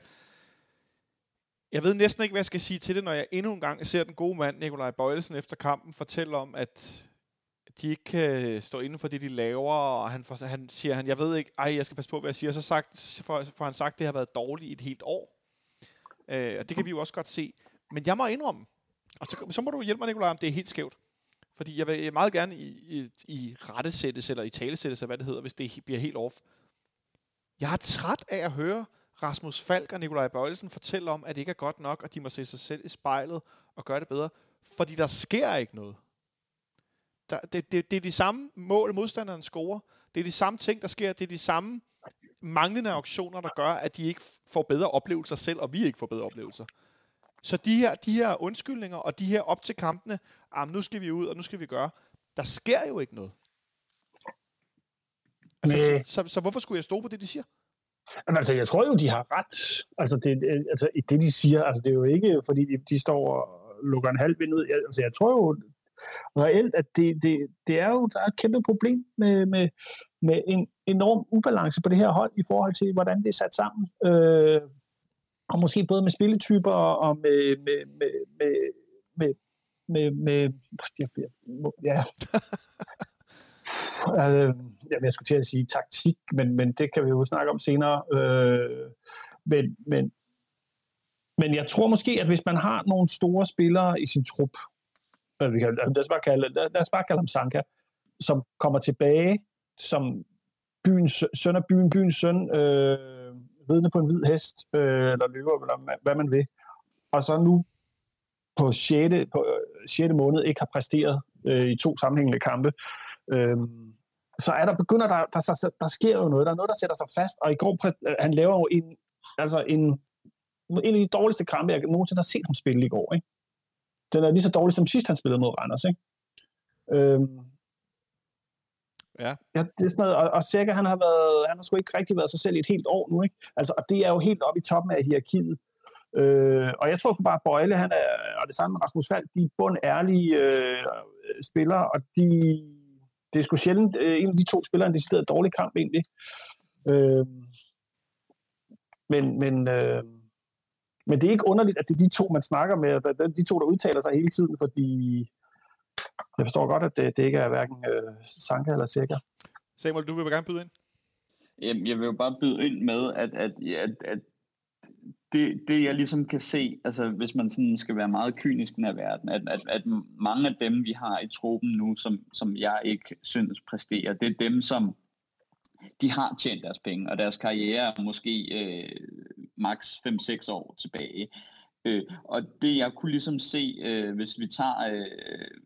jeg ved næsten ikke, hvad jeg skal sige til det, når jeg endnu en gang ser den gode mand, Nikolaj Bøjelsen, efter kampen fortælle om, at de ikke kan stå inden for det, de laver, og han, for, han siger, han, jeg ved ikke, ej, jeg skal passe på, hvad jeg siger, så sagt, for, for han sagt, det har været dårligt i et helt år. Øh, og det kan vi jo også godt se. Men jeg må indrømme, og så, så må du hjælpe mig, Nikolaj, om det er helt skævt. Fordi jeg vil øh, meget gerne i, i, i rettesættes, eller i talesættes, hvad det hedder, hvis det bliver helt off. Jeg er træt af at høre Rasmus Falk og Nikolaj Bøjelsen fortælle om, at det ikke er godt nok, og de må se sig selv i spejlet og gøre det bedre. Fordi der sker ikke noget. Der, det, det, det er de samme mål, modstanderen scorer. Det er de samme ting, der sker. Det er de samme manglende auktioner, der gør, at de ikke får bedre oplevelser selv, og vi ikke får bedre oplevelser. Så de her, de her undskyldninger, og de her op til kampene, ah, nu skal vi ud, og nu skal vi gøre, der sker jo ikke noget. Altså, så, så, så hvorfor skulle jeg stå på det, de siger? Jamen, altså, jeg tror jo, de har ret. Altså, det, altså, det de siger, altså, det er jo ikke, fordi de, de står og lukker en halv vind ud. Altså, jeg tror jo, reelt, at det, det, det er jo der er et kæmpe problem med, med, med en enorm ubalance på det her hold i forhold til, hvordan det er sat sammen. Øh, og måske både med spilletyper og med, med, med, med, med, med, med ja. øh, jamen, jeg skulle til at sige taktik, men, men det kan vi jo snakke om senere. Øh, men, men, men jeg tror måske, at hvis man har nogle store spillere i sin trup, vi kan, lad, os bare kalde, lad, lad os bare kalde ham Sanka, som kommer tilbage som byens, søn af byen, byens søn, øh, ridende på en hvid hest, øh, eller løber, eller hvad man vil, og så nu på 6. På øh, 6. Måned ikke har præsteret øh, i to sammenhængende kampe, øh, så er der begynder der, der, der, der sker jo noget, der er noget, der sætter sig fast, og i går, øh, han laver jo en, altså en, en af de dårligste kampe, jeg nogensinde har set ham spille i går, ikke? den er lige så dårlig som sidst, han spillede mod Randers, ikke? Øhm, Ja. ja det er sådan noget, og, og cirka han har været, han har sgu ikke rigtig været sig selv i et helt år nu, ikke? Altså, og det er jo helt oppe i toppen af hierarkiet. Øh, og jeg tror bare, Bøjle, han er, og det samme med Rasmus Falk, de er bund ærlige øh, spillere, og de, det er sgu sjældent øh, en af de to spillere, en decideret dårlig kamp egentlig. Øh, men, men øh, men det er ikke underligt, at det er de to, man snakker med, de to, der udtaler sig hele tiden, fordi jeg forstår godt, at det, det ikke er hverken øh, Sanka eller Sikker. Samuel, du vil gerne byde ind? Jamen, jeg vil jo bare byde ind med, at, at, at, at det, det jeg ligesom kan se, altså hvis man sådan skal være meget kynisk i den her verden, at, at, at mange af dem, vi har i truppen nu, som, som jeg ikke synes præsterer, det er dem, som de har tjent deres penge, og deres karriere er måske øh, maks 5-6 år tilbage. Øh, og det jeg kunne ligesom se, øh, hvis vi tager, øh,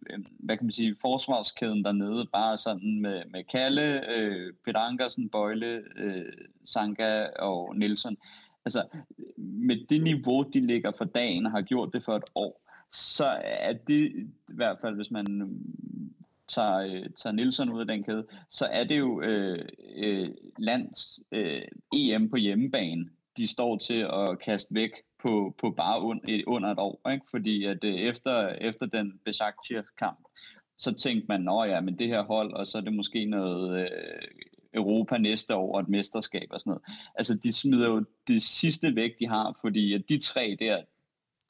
øh, hvad kan man sige, forsvarskæden dernede, bare sådan med, med Kalle, øh, Peter Ankersen, Bøjle, øh, Sanka og Nielsen, altså med det niveau, de ligger for dagen og har gjort det for et år, så er det i hvert fald, hvis man tager, øh, tager Nielsen ud af den kæde, så er det jo øh, øh, lands øh, EM på hjemmebane, de står til at kaste væk på, på bare un, under et år, ikke? fordi at øh, efter, efter den Besiktas-kamp, så tænkte man, at ja, men det her hold, og så er det måske noget øh, Europa næste år, og et mesterskab og sådan noget. Altså, de smider jo det sidste væk, de har, fordi at de tre der,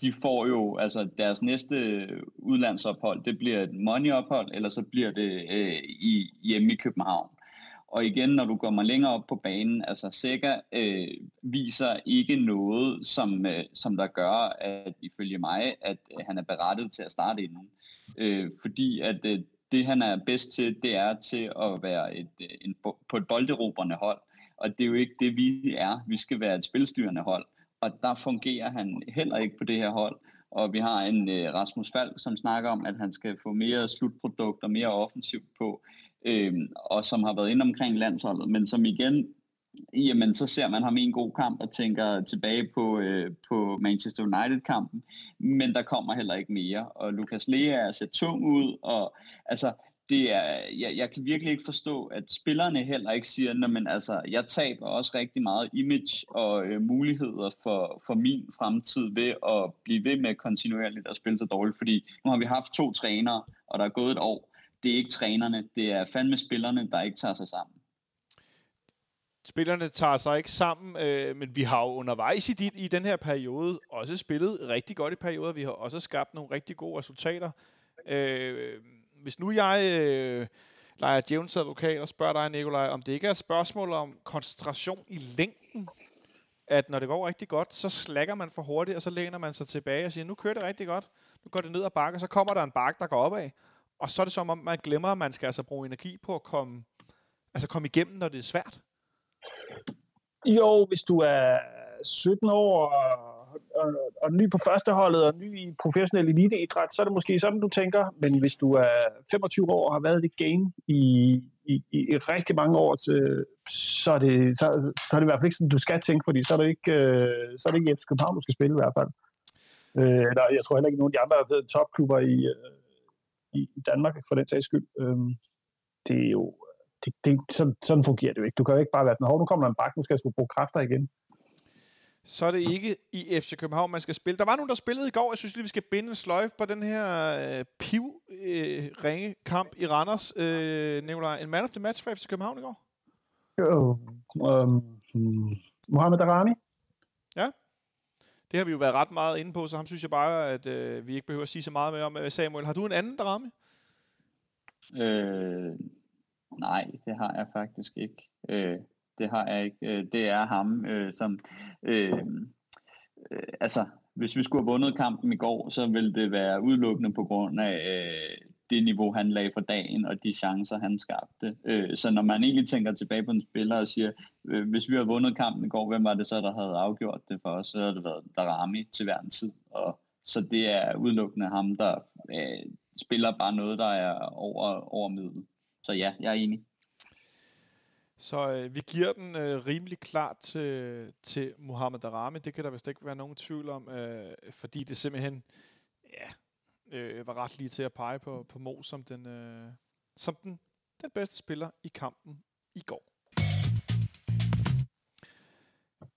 de får jo, altså deres næste udlandsophold, det bliver et moneyophold, eller så bliver det øh, i, hjemme i København. Og igen, når du kommer længere op på banen, altså Sega øh, viser ikke noget, som, øh, som der gør, at ifølge mig, at øh, han er berettet til at starte inden. Øh, fordi at øh, det, han er bedst til, det er til at være et, øh, en, på et bolderoberne hold. Og det er jo ikke det, vi er. Vi skal være et spilstyrende hold. Og der fungerer han heller ikke på det her hold. Og vi har en øh, Rasmus Falk, som snakker om, at han skal få mere slutprodukt og mere offensivt på øh, og som har været inde omkring landsholdet, men som igen, jamen så ser man ham i en god kamp og tænker tilbage på, øh, på Manchester United-kampen, men der kommer heller ikke mere, og Lukas Lea er set tung ud, og altså, det er, jeg, jeg kan virkelig ikke forstå, at spillerne heller ikke siger, men altså, jeg taber også rigtig meget image og øh, muligheder for, for min fremtid ved at blive ved med kontinuerligt at spille så dårligt, fordi nu har vi haft to trænere, og der er gået et år, det er ikke trænerne, det er fandme spillerne, der ikke tager sig sammen. Spillerne tager sig ikke sammen, øh, men vi har jo undervejs i, dit, i den her periode også spillet rigtig godt i perioder. Vi har også skabt nogle rigtig gode resultater. Øh, hvis nu jeg øh, leger Jævns advokat og spørger dig, Nikolaj, om det ikke er et spørgsmål om koncentration i længden, at når det går rigtig godt, så slækker man for hurtigt, og så læner man sig tilbage og siger, nu kører det rigtig godt, nu går det ned ad bakke, og så kommer der en bakke, der går opad, og så er det som om, man glemmer, at man skal altså bruge energi på at komme, altså komme igennem, når det er svært. Jo, hvis du er 17 år og, og, og ny på førsteholdet og ny i professionel eliteidræt, så er det måske sådan, du tænker. Men hvis du er 25 år og har været i det game i, i, i, rigtig mange år, så, så, er det, så, så er det i hvert fald ikke sådan, du skal tænke, fordi så er det ikke, øh, så er det ikke FC København, du skal spille i hvert fald. Øh, eller jeg tror heller ikke, nogen af de andre topklubber i, øh, i, i Danmark, for den sags skyld. Øhm, det er jo, det, det, sådan, sådan fungerer det jo ikke. Du kan jo ikke bare være sådan, nu kommer der en bak, nu skal jeg bruge kræfter igen. Så er det ikke i FC København, man skal spille. Der var nogen, der spillede i går. Jeg synes lige, vi skal binde en sløjf på den her øh, piv-ringe øh, kamp i Randers. Øh, Nicolaj, en man of the match for FC København i går? Jo, øh, Mohamed Darami. Ja. Det har vi jo været ret meget inde på, så ham synes jeg bare, at øh, vi ikke behøver at sige så meget mere om. Øh, Samuel, har du en anden drama? Øh, nej, det har jeg faktisk ikke. Øh, det har jeg ikke. Øh, det er ham, øh, som... Øh, øh, altså, hvis vi skulle have vundet kampen i går, så ville det være udelukkende på grund af øh, det niveau, han lagde for dagen, og de chancer, han skabte. Øh, så når man egentlig tænker tilbage på en spiller og siger, øh, hvis vi havde vundet kampen i går, hvem var det så, der havde afgjort det for os? Så havde det været Darami til hver en tid. Og, så det er udelukkende ham, der øh, spiller bare noget, der er over, over middel. Så ja, jeg er enig. Så øh, vi giver den øh, rimelig klart til, til Mohamed Darami. Det kan der vist ikke være nogen tvivl om, øh, fordi det simpelthen, ja, øh, var ret lige til at pege på, på Mo som den, øh, som den, den bedste spiller i kampen i går.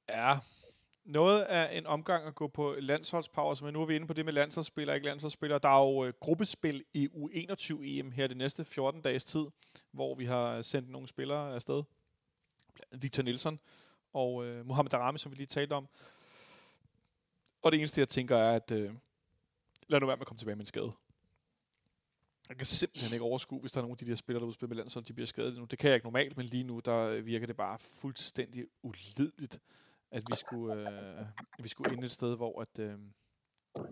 Ja, noget af en omgang at gå på landsholdspause, men nu er vi inde på det med landsholdsspillere ikke landsholdsspillere. Der er jo øh, gruppespil i U21-EM her de næste 14 dages tid, hvor vi har sendt nogle spillere afsted. Victor Nielsen og øh, Mohamed Darami, som vi lige talte om. Og det eneste, jeg tænker, er, at øh, lad nu være med at komme tilbage med en skade. Jeg kan simpelthen ikke overskue, hvis der er nogle af de der spillere, der udspiller med landshold, de bliver skadet nu. Det kan jeg ikke normalt, men lige nu, der virker det bare fuldstændig ulideligt, at vi skulle, øh, vi skulle ende et sted, hvor at, øh,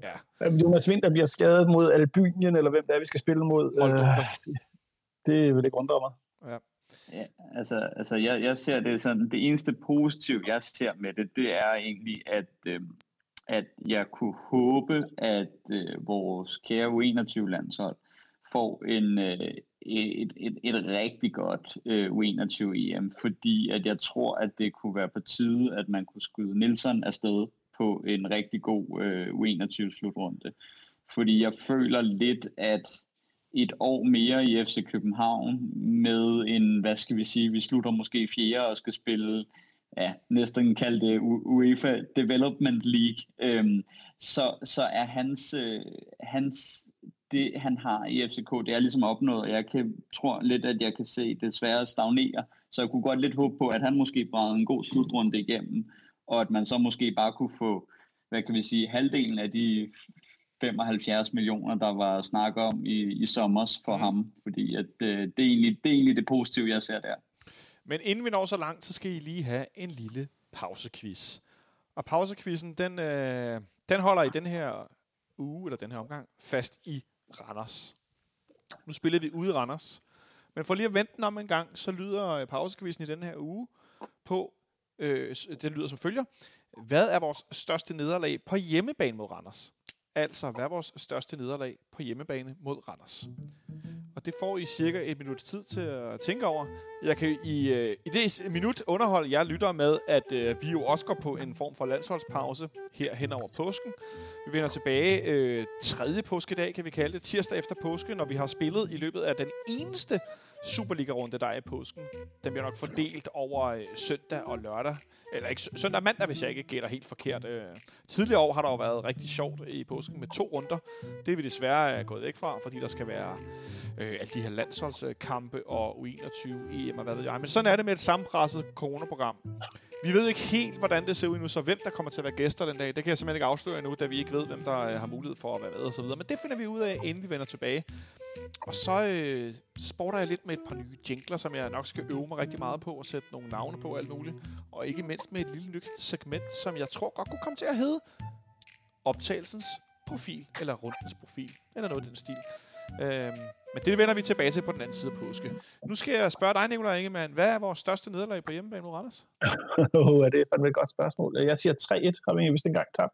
ja. Jonas Winter bliver skadet mod Albynien, eller hvem det er, vi skal spille mod. Øh, det vil ikke undre mig. Ja. Ja, altså, altså jeg, jeg ser det sådan, det eneste positive, jeg ser med det, det er egentlig, at, øh, at jeg kunne håbe, at øh, vores kære U21-landshold får en, øh, et, et, et rigtig godt øh, U21-EM, fordi at jeg tror, at det kunne være på tide, at man kunne skyde Nielsen afsted på en rigtig god øh, U21-slutrunde. Fordi jeg føler lidt, at et år mere i FC København med en, hvad skal vi sige, vi slutter måske fjerde og skal spille, ja, næsten kalde det UEFA Development League, øhm, så, så er hans, øh, hans det han har i FCK, det er ligesom opnået, og jeg kan, tror lidt, at jeg kan se det svære stagnere, så jeg kunne godt lidt håbe på, at han måske bragte en god slutrunde igennem, og at man så måske bare kunne få, hvad kan vi sige, halvdelen af de 75 millioner, der var snak om i, i sommer for mm. ham, fordi at, øh, det, er egentlig, det er egentlig det positive, jeg ser der. Men inden vi når så langt, så skal I lige have en lille pausequiz. Og pausequizzen, den, øh, den holder i den her uge, eller den her omgang, fast i Randers. Nu spillede vi ude i Randers. Men for lige at vente den om en gang, så lyder øh, pausequizzen i den her uge på, øh, den lyder som følger. Hvad er vores største nederlag på hjemmebane mod Randers? Altså, hvad er vores største nederlag på hjemmebane mod Randers? Og det får I cirka et minut tid til at tænke over. Jeg kan i, øh, i det minut underholde jeg lytter med, at øh, vi jo også går på en form for landsholdspause her hen over påsken. Vi vender tilbage øh, tredje påskedag, kan vi kalde det, tirsdag efter påske, når vi har spillet i løbet af den eneste Superliga-runde, der er i påsken. Den bliver nok fordelt over øh, søndag og lørdag. Eller ikke søndag og mandag, hvis jeg ikke gætter helt forkert. Øh, tidligere år har der jo været rigtig sjovt i påsken med to runder. Det er vi desværre øh, gået væk fra, fordi der skal være øh, alle de her landsholdskampe og U21, EM og hvad ved jeg. Men sådan er det med et sammenpresset coronaprogram. Vi ved ikke helt, hvordan det ser ud nu, så hvem der kommer til at være gæster den dag, det kan jeg simpelthen ikke afsløre endnu, da vi ikke ved, hvem der øh, har mulighed for at være med og så videre. Men det finder vi ud af, inden vi vender tilbage. Og så øh, sporter jeg lidt med et par nye jingler, som jeg nok skal øve mig rigtig meget på og sætte nogle navne på alt muligt. Og ikke mindst med et lille nyt segment, som jeg tror godt kunne komme til at hedde optagelsens profil, eller rundens profil, eller noget i den stil. Øhm, men det vender vi tilbage til på den anden side af påske. Nu skal jeg spørge dig, Nicolaj Ingemann. Hvad er vores største nederlag på hjemmebane mod Randers? oh, er det fandme et godt spørgsmål. Jeg siger 3-1, har vi vist engang tabt.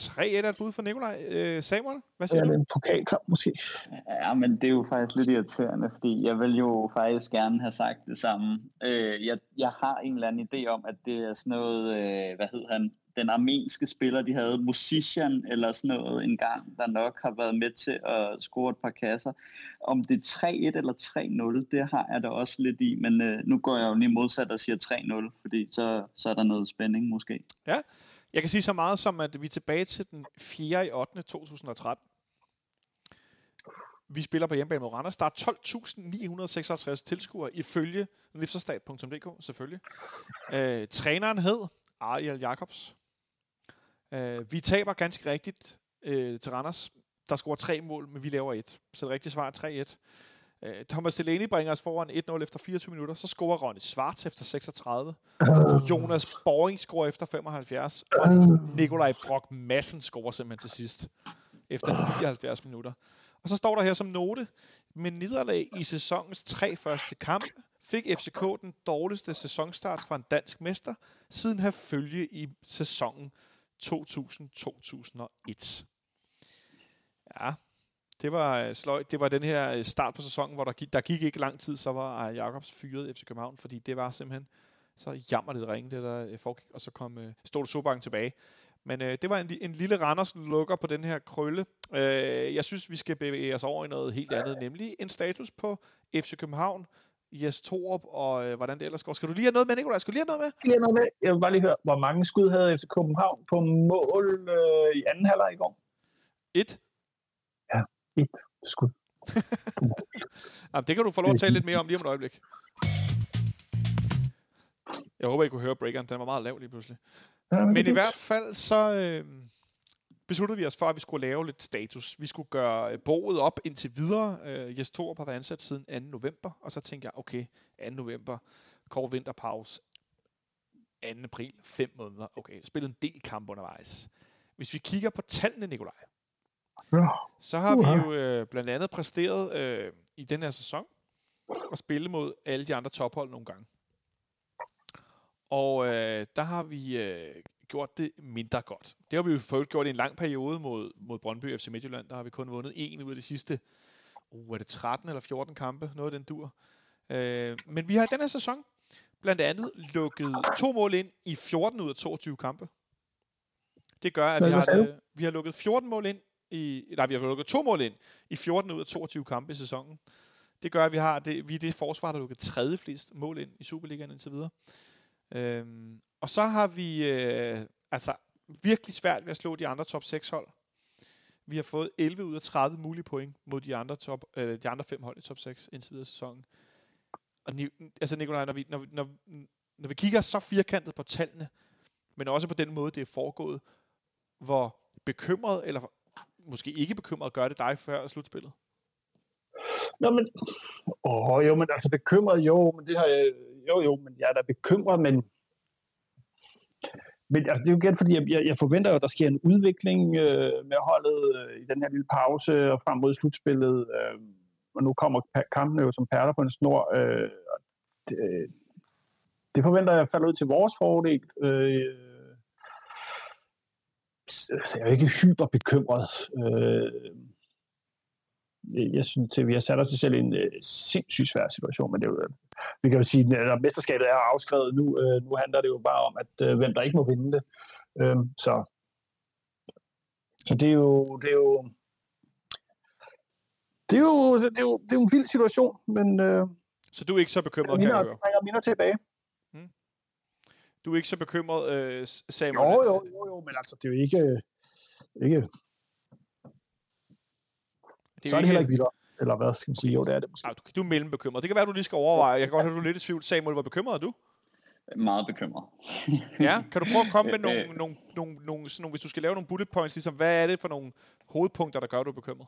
3-1 er et bud for Nikolaj. Øh, Samuel, hvad siger ja, du? Det er en pokalkamp måske. Ja, men det er jo faktisk lidt irriterende, fordi jeg vil jo faktisk gerne have sagt det samme. Øh, jeg, jeg har en eller anden idé om, at det er sådan noget, øh, hvad hed han, den armenske spiller, de havde, Musician eller sådan noget en gang, der nok har været med til at score et par kasser. Om det er 3-1 eller 3-0, det har jeg da også lidt i, men øh, nu går jeg jo lige modsat og siger 3-0, fordi så, så er der noget spænding måske. Ja, jeg kan sige så meget som, at vi er tilbage til den 4. i 8. 2013. Vi spiller på hjemmebane mod Randers. Der er 12.956 tilskuere ifølge lipserstat.dk, selvfølgelig. Øh, træneren hed Ariel Jacobs. Øh, vi taber ganske rigtigt øh, til Randers. Der scorer tre mål, men vi laver et. Så det rigtige svar er 3-1. Øh, Thomas Delaney bringer os foran 1-0 efter 24 minutter. Så scorer Ronny Svart efter 36. Jonas Boring scorer efter 75. Og Nikolaj Brock Madsen scorer simpelthen til sidst efter 79 minutter. Og så står der her som note, med nederlag i sæsonens tre første kampe, fik FCK den dårligste sæsonstart fra en dansk mester, siden have følge i sæsonen 2000-2001. Ja, det var øh, sløjt. Det var den her øh, start på sæsonen, hvor der gik, der gik ikke lang tid, så var Jacobs fyret FC København, fordi det var simpelthen så jammer det ringe, det der øh, foregik, og så kom uh, Ståle Sobank tilbage. Men øh, det var en, en lille Randers lukker på den her krølle. Øh, jeg synes, vi skal bevæge os over i noget helt andet, nemlig en status på FC København, Jes Torup, og øh, hvordan det ellers går. Skal du lige have noget med, Nicolaj? Skal du lige have noget med? Lige noget med. Jeg vil bare lige høre, hvor mange skud havde FC København på mål øh, i anden halvleg i går? Et. Ja, et skud. Jamen, det kan du få lov at tale lidt mere om lige om et øjeblik. Jeg håber, I kunne høre breakeren. Den var meget lav lige pludselig. Ja, men, men i hvert fald så øh, besluttede vi os for, at vi skulle lave lidt status. Vi skulle gøre boet op indtil videre. Øh, Jes Torup har været ansat siden 2. november, og så tænkte jeg, okay, 2. november, kort vinterpause. april, fem måneder. Okay, spillet en del kamp undervejs. Hvis vi kigger på tallene, Nikolaj, Ja. så har Uha. vi jo øh, blandt andet præsteret øh, i den her sæson at spille mod alle de andre tophold nogle gange. Og øh, der har vi øh, gjort det mindre godt. Det har vi jo fået gjort i en lang periode mod, mod Brøndby FC Midtjylland. Der har vi kun vundet en ud af de sidste, uh, er det 13 eller 14 kampe, noget af den dur. Øh, men vi har i den her sæson blandt andet lukket to mål ind i 14 ud af 22 kampe. Det gør, at vi har, vi har lukket 14 mål ind i, nej, vi har lukket to mål ind i 14 ud af 22 kampe i sæsonen. Det gør, at vi har det, vi er det forsvar, der har lukket tredje flest mål ind i Superligaen indtil videre. Øhm, og så har vi øh, altså virkelig svært ved at slå de andre top 6 hold. Vi har fået 11 ud af 30 mulige point mod de andre, top, øh, de andre fem hold i top 6 indtil videre i sæsonen. Og Ni, altså Nikolaj, når vi, når, når, når vi kigger så firkantet på tallene, men også på den måde, det er foregået, hvor bekymret, eller måske ikke bekymret, gør det dig før slutspillet? Nå, men... Åh, jo, men altså bekymret, jo, men det har jeg... Jo, jo, men jeg er da bekymret, men... Men altså, det er jo igen, fordi jeg, jeg, jeg forventer jo, at der sker en udvikling øh, med holdet øh, i den her lille pause og frem mod slutspillet. Øh, og nu kommer kampen kampene jo som perler på en snor. Øh, og det, øh, det forventer jeg falder ud til vores fordel. Øh, så altså, jeg er ikke hyper bekymret. Øh, jeg synes, at vi har sat os selv i en øh, sindssygt svær situation, men det er jo, vi kan jo sige, at mesterskabet er afskrevet nu. Øh, nu handler det jo bare om, at øh, hvem der ikke må vinde det. Øh, så så det er jo det er jo det er jo, det er jo, det er jo en vild situation, men øh, Så du er ikke så bekymret, kan minder, jeg høre. bringer minder tilbage. Du er ikke så bekymret, øh, Samuel. Jo, jo, jo, jo, men altså, det er jo ikke, ikke Det så er det heller ikke vildere. Eller hvad skal man sige? Jo, det er det måske. Ah, du, du er mellembekymret. Det kan være, du lige skal overveje. Jeg kan godt høre, du er lidt i tvivl. Samuel, hvor bekymret er du? Meget bekymret. Ja, kan du prøve at komme med nogle, Øh. nogle, nogle, nogle, sådan nogle, hvis du skal lave nogle bullet points, ligesom, hvad er det for nogle hovedpunkter, der gør, at du er bekymret?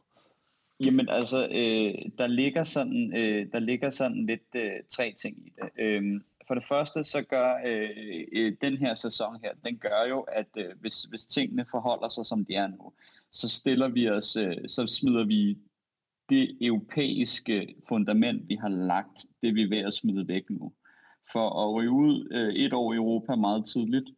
Jamen altså, øh, der ligger sådan, øh, der ligger sådan lidt øh, tre ting i det. Øh, for det første, så gør øh, øh, den her sæson her, den gør jo, at øh, hvis, hvis tingene forholder sig, som de er nu, så stiller vi os, øh, så smider vi det europæiske fundament, vi har lagt, det er vi ved at smide væk nu. For at ryge ud øh, et år i Europa meget tidligt,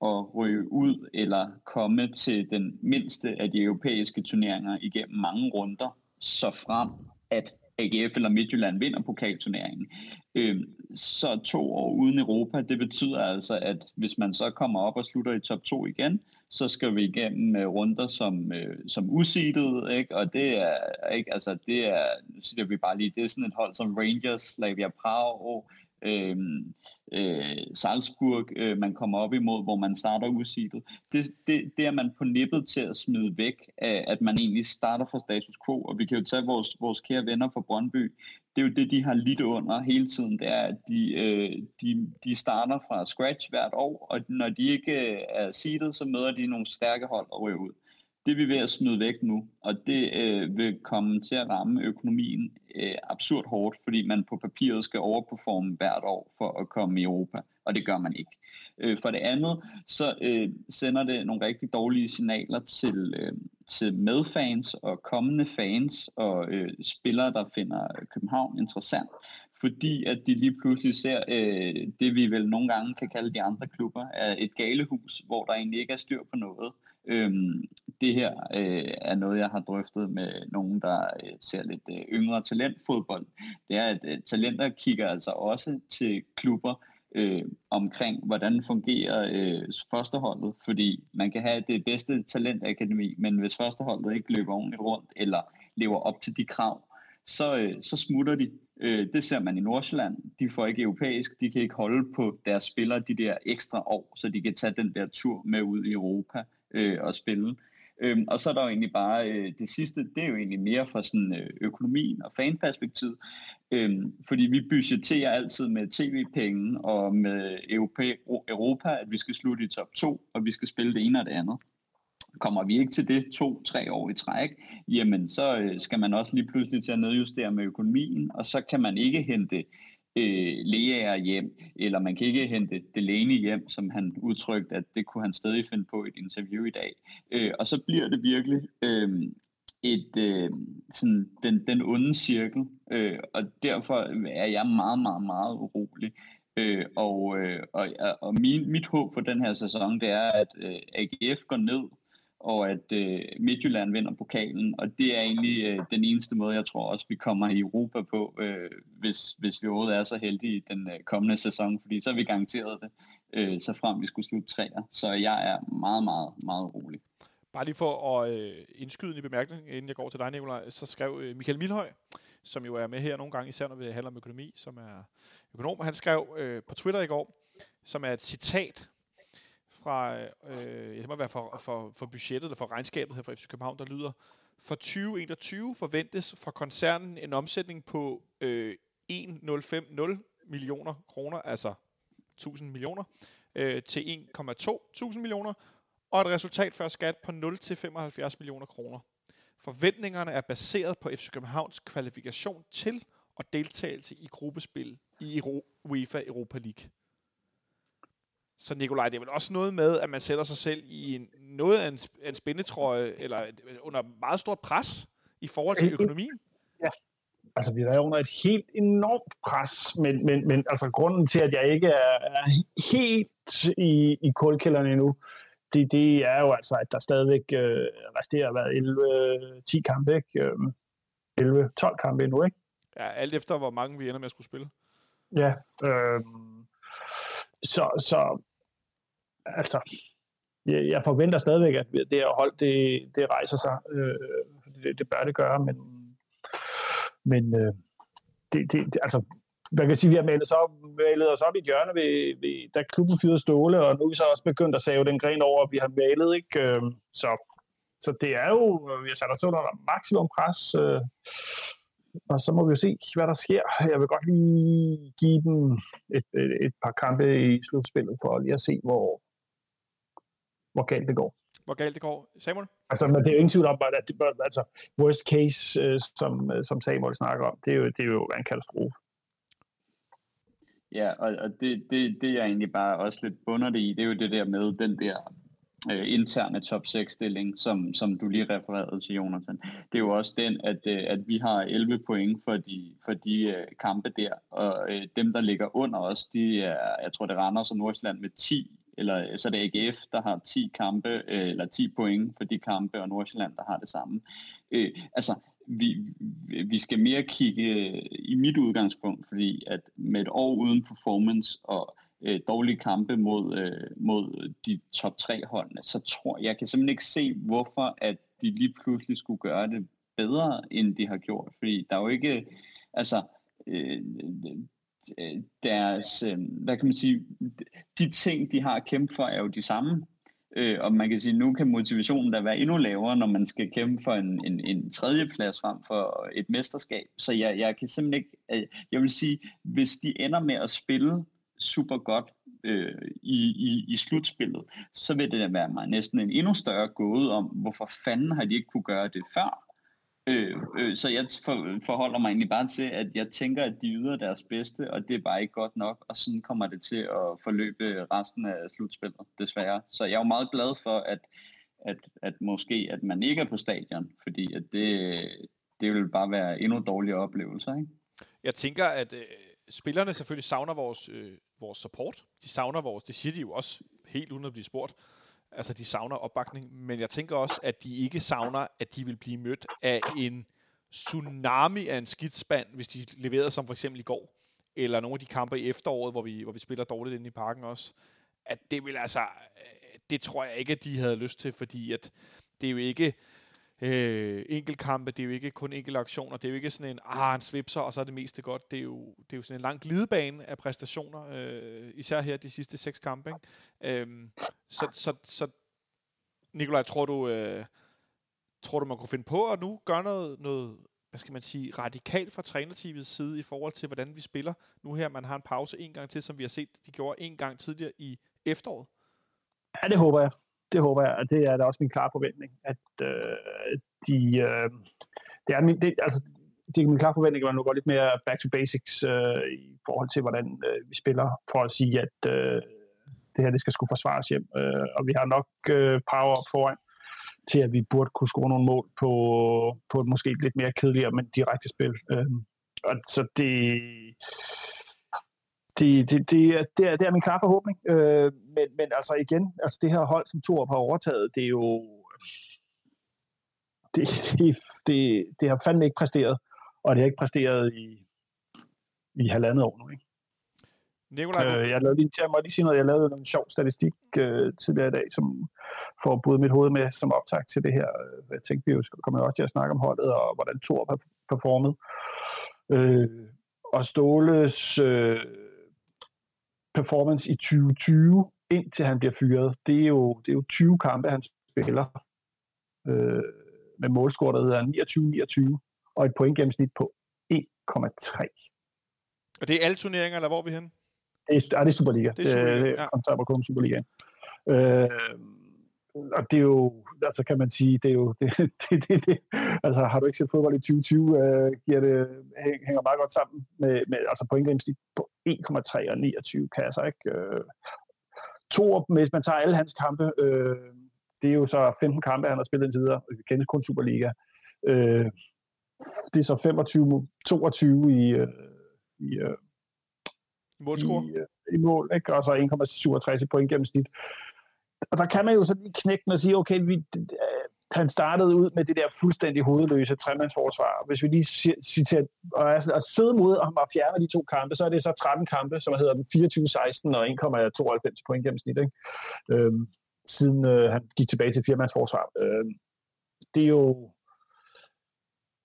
og ryge ud eller komme til den mindste af de europæiske turneringer igennem mange runder, så frem at AGF eller Midtjylland vinder pokalturneringen. Øh, så to år uden Europa, det betyder altså, at hvis man så kommer op og slutter i top 2 igen, så skal vi igennem øh, runder som, øh, som useedet, ikke? og det er, ikke, altså det er, nu siger vi bare lige, det er sådan et hold som Rangers, Slavia Prag, øh, øh, Salzburg, øh, man kommer op imod, hvor man starter usidet. Det, det, det er man på nippet til at smide væk, af, at man egentlig starter fra status quo, og vi kan jo tage vores, vores kære venner fra Brøndby. Det er jo det, de har lidt under hele tiden, det er, at de, øh, de, de starter fra scratch hvert år, og når de ikke øh, er seedet, så møder de nogle stærke hold og ryger ud. Det er ved at smide væk nu, og det øh, vil komme til at ramme økonomien øh, absurd hårdt, fordi man på papiret skal overperforme hvert år for at komme i Europa, og det gør man ikke. Øh, for det andet, så øh, sender det nogle rigtig dårlige signaler til, øh, til medfans og kommende fans og øh, spillere, der finder København interessant, fordi at de lige pludselig ser øh, det, vi vel nogle gange kan kalde de andre klubber, er et galehus, hvor der egentlig ikke er styr på noget. Øhm, det her øh, er noget, jeg har drøftet med nogen, der øh, ser lidt øh, yngre talentfodbold. Det er, at øh, talenter kigger altså også til klubber øh, omkring, hvordan fungerer øh, førsteholdet. Fordi man kan have det bedste talentakademi, men hvis førsteholdet ikke løber ordentligt rundt, eller lever op til de krav, så, øh, så smutter de. Øh, det ser man i Nordsjælland. De får ikke europæisk. De kan ikke holde på deres spillere de der ekstra år, så de kan tage den der tur med ud i Europa øh, og spille. Øhm, og så er der jo egentlig bare øh, det sidste, det er jo egentlig mere fra sådan øh, økonomien og fanperspektiv, øhm, fordi vi budgeterer altid med tv-penge og med Europa, Europa, at vi skal slutte i top 2, og vi skal spille det ene og det andet. Kommer vi ikke til det to-tre år i træk, jamen så øh, skal man også lige pludselig til at nedjustere med økonomien, og så kan man ikke hente øh, læger hjem, eller man kan ikke hente Delaney hjem, som han udtrykte, at det kunne han stadig finde på i et interview i dag. Øh, og så bliver det virkelig øh, et, øh, sådan den, den onde cirkel, øh, og derfor er jeg meget, meget, meget urolig. Øh, og øh, og, og min, mit håb for den her sæson, det er, at øh, AGF går ned, og at øh, Midtjylland vinder pokalen, og det er egentlig øh, den eneste måde, jeg tror også, vi kommer i Europa på, øh, hvis, hvis vi overhovedet er så heldige den øh, kommende sæson, fordi så er vi garanteret det, øh, så frem vi skulle slutte træer. Så jeg er meget, meget, meget rolig. Bare lige for at øh, indskyde en bemærkning, inden jeg går til dig, Nicolaj, så skrev øh, Michael Milhøj, som jo er med her nogle gange, især når vi handler om økonomi, som er økonom, han skrev øh, på Twitter i går, som er et citat fra, øh, det må være for, for, for budgettet eller for regnskabet her fra FC København, der lyder, for 2021 forventes fra koncernen en omsætning på øh, 1,050 millioner kroner, altså 1000 millioner, øh, til 1,2 millioner, og et resultat før skat på 0 til 75 millioner kroner. Forventningerne er baseret på FC Københavns kvalifikation til og deltagelse i gruppespil i UEFA Europa League. Så Nikolaj, det er vel også noget med, at man sætter sig selv i en, noget af en, en spændetrøje, eller under meget stort pres i forhold til økonomien? Ja, altså vi er under et helt enormt pres, men, men, men altså grunden til, at jeg ikke er, er helt i, i kulkælderen endnu, det, det er jo altså, at der stadigvæk øh, resterer hvad, 11-10 kampe, ikke? 11-12 øh, kampe endnu, ikke? Ja, alt efter hvor mange vi ender med at skulle spille. Ja, øh, så, så altså, jeg, jeg forventer stadigvæk, at det her hold, det, det rejser sig. Øh, det, det bør det gøre, men, men øh, det, det, altså, man kan sige, at vi har malet os op, malet os op i et hjørne, ved, ved, da klubben fyrede Ståle, og nu er vi så også begyndt at save den gren over, at vi har malet. Ikke? Øh, så, så det er jo, vi har sat os under maksimum pres, øh, og så må vi jo se, hvad der sker. Jeg vil godt lige give dem et, et, et par kampe i slutspillet, for lige at se, hvor, hvor galt det går. Hvor galt det går. Samuel? Altså, men det er jo ingen tvivl om, at det, altså, worst case, øh, som, som Samuel snakker om, det er jo, det er jo en katastrofe. Ja, og, og det, det, det jeg egentlig bare også lidt bunder det i, det er jo det der med den der øh, interne top 6 stilling, som, som du lige refererede til, Jonathan. Det er jo også den, at, øh, at vi har 11 point for de, for de øh, kampe der, og øh, dem, der ligger under os, de er, jeg tror, det Randers og Nordsjælland med 10, eller øh, så er det AGF, der har 10 kampe, øh, eller 10 point for de kampe, og Nordsjælland, der har det samme. Øh, altså, vi, vi skal mere kigge øh, i mit udgangspunkt, fordi at med et år uden performance og øh, dårlige kampe mod, øh, mod de top 3 holdene, så tror jeg, jeg kan simpelthen ikke se, hvorfor at de lige pludselig skulle gøre det bedre, end de har gjort. Fordi der er jo ikke, altså, øh, Øh, deres, øh, hvad kan man sige, de ting, de har at kæmpe for, er jo de samme. Øh, og man kan sige, at nu kan motivationen da være endnu lavere, når man skal kæmpe for en, en, en tredjeplads frem for et mesterskab. Så jeg, jeg kan simpelthen ikke... Øh, jeg vil sige, hvis de ender med at spille super godt øh, i, i, i slutspillet, så vil det da være mig næsten en endnu større gåde om, hvorfor fanden har de ikke kunne gøre det før. Øh, øh, så jeg for, forholder mig egentlig bare til, at jeg tænker, at de yder deres bedste, og det er bare ikke godt nok, og sådan kommer det til at forløbe resten af slutspillet, desværre. Så jeg er jo meget glad for, at, at, at måske, at man ikke er på stadion, fordi at det, det vil bare være endnu dårligere oplevelser, ikke? Jeg tænker, at øh, spillerne selvfølgelig savner vores, øh, vores support. De savner vores, det siger de jo også helt uden at blive spurgt, Altså, de savner opbakning, men jeg tænker også, at de ikke savner, at de vil blive mødt af en tsunami af en skidspand, hvis de leverede som for eksempel i går, eller nogle af de kampe i efteråret, hvor vi, hvor vi spiller dårligt inde i parken også. At det vil altså, øh, det tror jeg ikke, at de havde lyst til, fordi at det er jo ikke, øh, enkeltkampe, det er jo ikke kun enkelte aktioner, det er jo ikke sådan en, ah, han svipser, og så er det meste godt. Det er jo, det er jo sådan en lang glidebane af præstationer, øh, især her de sidste seks kampe. Ikke? Øh, så, så, så Nikolaj, tror du, øh, tror du, man kunne finde på at nu gøre noget, noget hvad skal man sige, radikalt fra trænerteamets side i forhold til, hvordan vi spiller nu her. Man har en pause en gang til, som vi har set, de gjorde en gang tidligere i efteråret. Ja, det håber jeg det håber jeg, og det er da også min klare forventning, at øh, de, øh, det er min, det, altså, det er min klare forventning, at man nu går lidt mere back to basics øh, i forhold til, hvordan øh, vi spiller, for at sige, at øh, det her det skal skulle forsvares hjem. Øh, og vi har nok øh, power op foran til, at vi burde kunne score nogle mål på, på et måske lidt mere kedeligere, men direkte spil. Øh, og så det, det, det, det, er, det, er, det er min klare forhåbning. Øh, men, men altså igen, altså det her hold, som Torup har overtaget, det er jo... Det, det, det, det har fandme ikke præsteret, og det har ikke præsteret i, i halvandet år nu. Ikke? Nikolaj, Øh, jeg, lavede lige, jeg må lige sige noget. Jeg lavede en sjov statistik øh, tidligere i dag, som får både mit hoved med som optag til det her. Øh, Jeg tænkte, vi jo kommer også til at snakke om holdet, og hvordan Thor har performet. Øh, og Ståles øh, performance i 2020, indtil han bliver fyret, det er jo, det er jo 20 kampe, han spiller øh, med målscore, der hedder 29-29, og et pointgennemsnit på 1,3. og det er alle turneringer, eller hvor er vi henne? Det er, ja, det er Superliga. Det er Superliga, det ja. er Superliga. Øh, og det er jo, altså kan man sige, det er jo, det, det, det, det, altså har du ikke set fodbold i 2020, øh, giver det, hæ- hænger meget godt sammen med, med altså pointgennemsnit på 1,3 og 29 kasser, ikke? Øh, to, hvis man tager alle hans kampe, øh, det er jo så 15 kampe, han har spillet indtil videre, vi kender kun Superliga. Øh, det er så 25, 22 i, øh, i, øh, Målscore? i, øh, i mål, ikke? og så 1,67 i point gennemsnit. Og der kan man jo så lige knække den og sige, okay, vi, øh, han startede ud med det der fuldstændig hovedløse tremandsforsvar. Hvis vi lige citerer, og er, er søde mod, at han bare fjerner de to kampe, så er det så 13 kampe, som hedder den 24-16 og 1,92 point gennemsnit, ikke? Øhm, siden øh, han gik tilbage til firmandsforsvar. Øhm, det er jo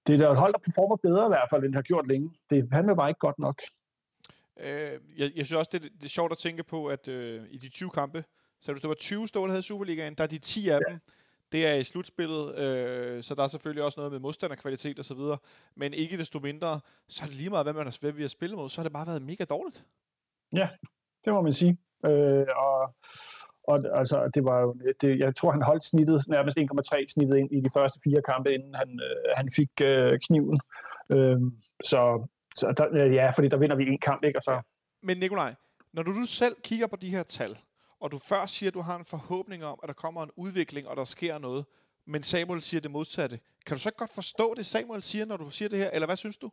det er da et hold, der performer bedre i hvert fald, end det har gjort længe. Det han bare ikke godt nok. Øh, jeg, jeg synes også, det, det er sjovt at tænke på, at øh, i de 20 kampe, så hvis det var 20 stål, havde Superligaen, der er de 10 af ja. dem, det er i slutspillet, øh, så der er selvfølgelig også noget med modstanderkvalitet og så videre, men ikke desto mindre, så er det lige meget, hvad, man har, hvad vi har spillet mod, så har det bare været mega dårligt. Det må man sige. Øh, og, og altså, det var jo, det, jeg tror, han holdt snittet, nærmest 1,3 snittet ind i de første fire kampe, inden han, øh, han fik øh, kniven. Øh, så så der, ja, fordi der vinder vi en kamp, ikke? Og så, Men Nikolaj, når du nu selv kigger på de her tal, og du før siger, at du har en forhåbning om, at der kommer en udvikling, og der sker noget, men Samuel siger det modsatte. Kan du så ikke godt forstå det, Samuel siger, når du siger det her, eller hvad synes du?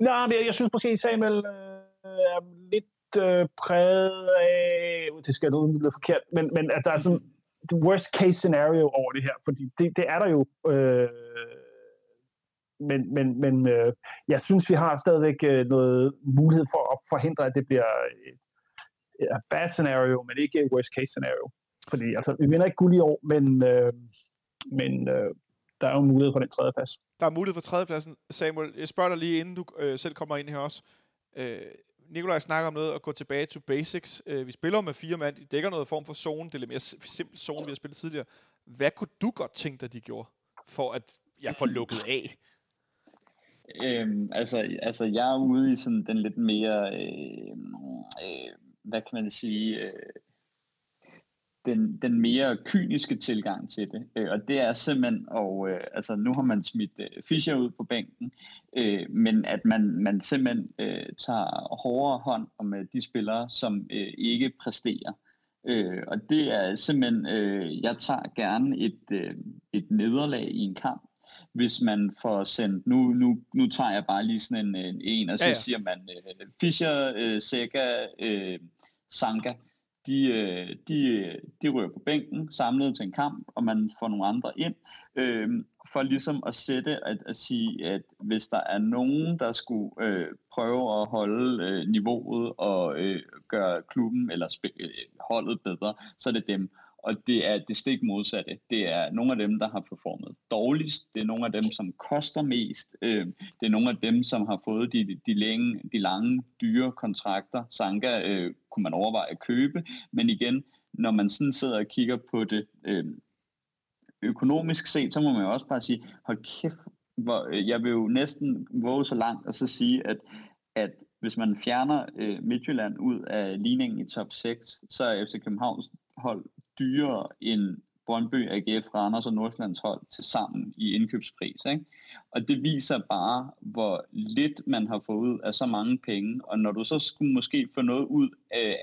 Nej, men jeg, jeg synes måske, Samuel øh, er lidt øh, præget af, det skal nu lyde forkert, men, men at der er sådan et worst case scenario over det her, fordi det, det er der jo. Øh, men men, men øh, jeg synes, vi har stadigvæk øh, noget mulighed for at forhindre, at det bliver et, et bad scenario, men ikke et worst case scenario. Fordi altså, vi vinder ikke guld i år, men, øh, men øh, der er jo en mulighed for den tredje plads. Der er mulighed for tredjepladsen. Samuel, jeg spørger dig lige, inden du øh, selv kommer ind her også. Øh, Nikolaj snakker om noget at gå tilbage to basics. Øh, vi spiller med fire mand. De dækker noget form for zone. Det er lidt mere sim- simpel zone, vi har spillet tidligere. Hvad kunne du godt tænke dig, de gjorde, for at jeg får lukket af? Øhm, altså, altså, jeg er ude i sådan den lidt mere, øh, øh, hvad kan man sige, øh, den, den mere kyniske tilgang til det. Øh, og det er simpelthen, og øh, altså nu har man smidt øh, Fischer ud på bænken, øh, men at man, man simpelthen øh, tager hårdere hånd om øh, de spillere, som øh, ikke præsterer. Øh, og det er simpelthen, øh, jeg tager gerne et, øh, et nederlag i en kamp, hvis man får sendt, nu, nu, nu tager jeg bare lige sådan en, en, en og så Ja, ja, siger man øh, Fischer, øh, Sega, øh, Sanka, de, øh, de, de rører på bænken, samlet til en kamp, og man får nogle andre ind, øh, for ligesom at sætte, at, at sige, at hvis der er nogen, der skulle øh, prøve at holde øh, niveauet og øh, gøre klubben eller spil, øh, holdet bedre, så er det dem. Og det er det stik modsatte. Det er nogle af dem, der har performet dårligst. Det er nogle af dem, som koster mest. Øh, det er nogle af dem, som har fået de, de, længe, de lange, dyre kontrakter. Sanka øh, kunne man overveje at købe. Men igen, når man sådan sidder og kigger på det øh, økonomisk set, så må man jo også bare sige, hold kæft, hvor, øh, jeg vil jo næsten våge så langt og så sige, at, at hvis man fjerner øh, Midtjylland ud af ligningen i top 6, så er FC Københavns hold dyrere end Brøndby, AGF, Randers og Nordsjællands hold til sammen i indkøbspris. Ikke? Og det viser bare, hvor lidt man har fået ud af så mange penge. Og når du så skulle måske få noget ud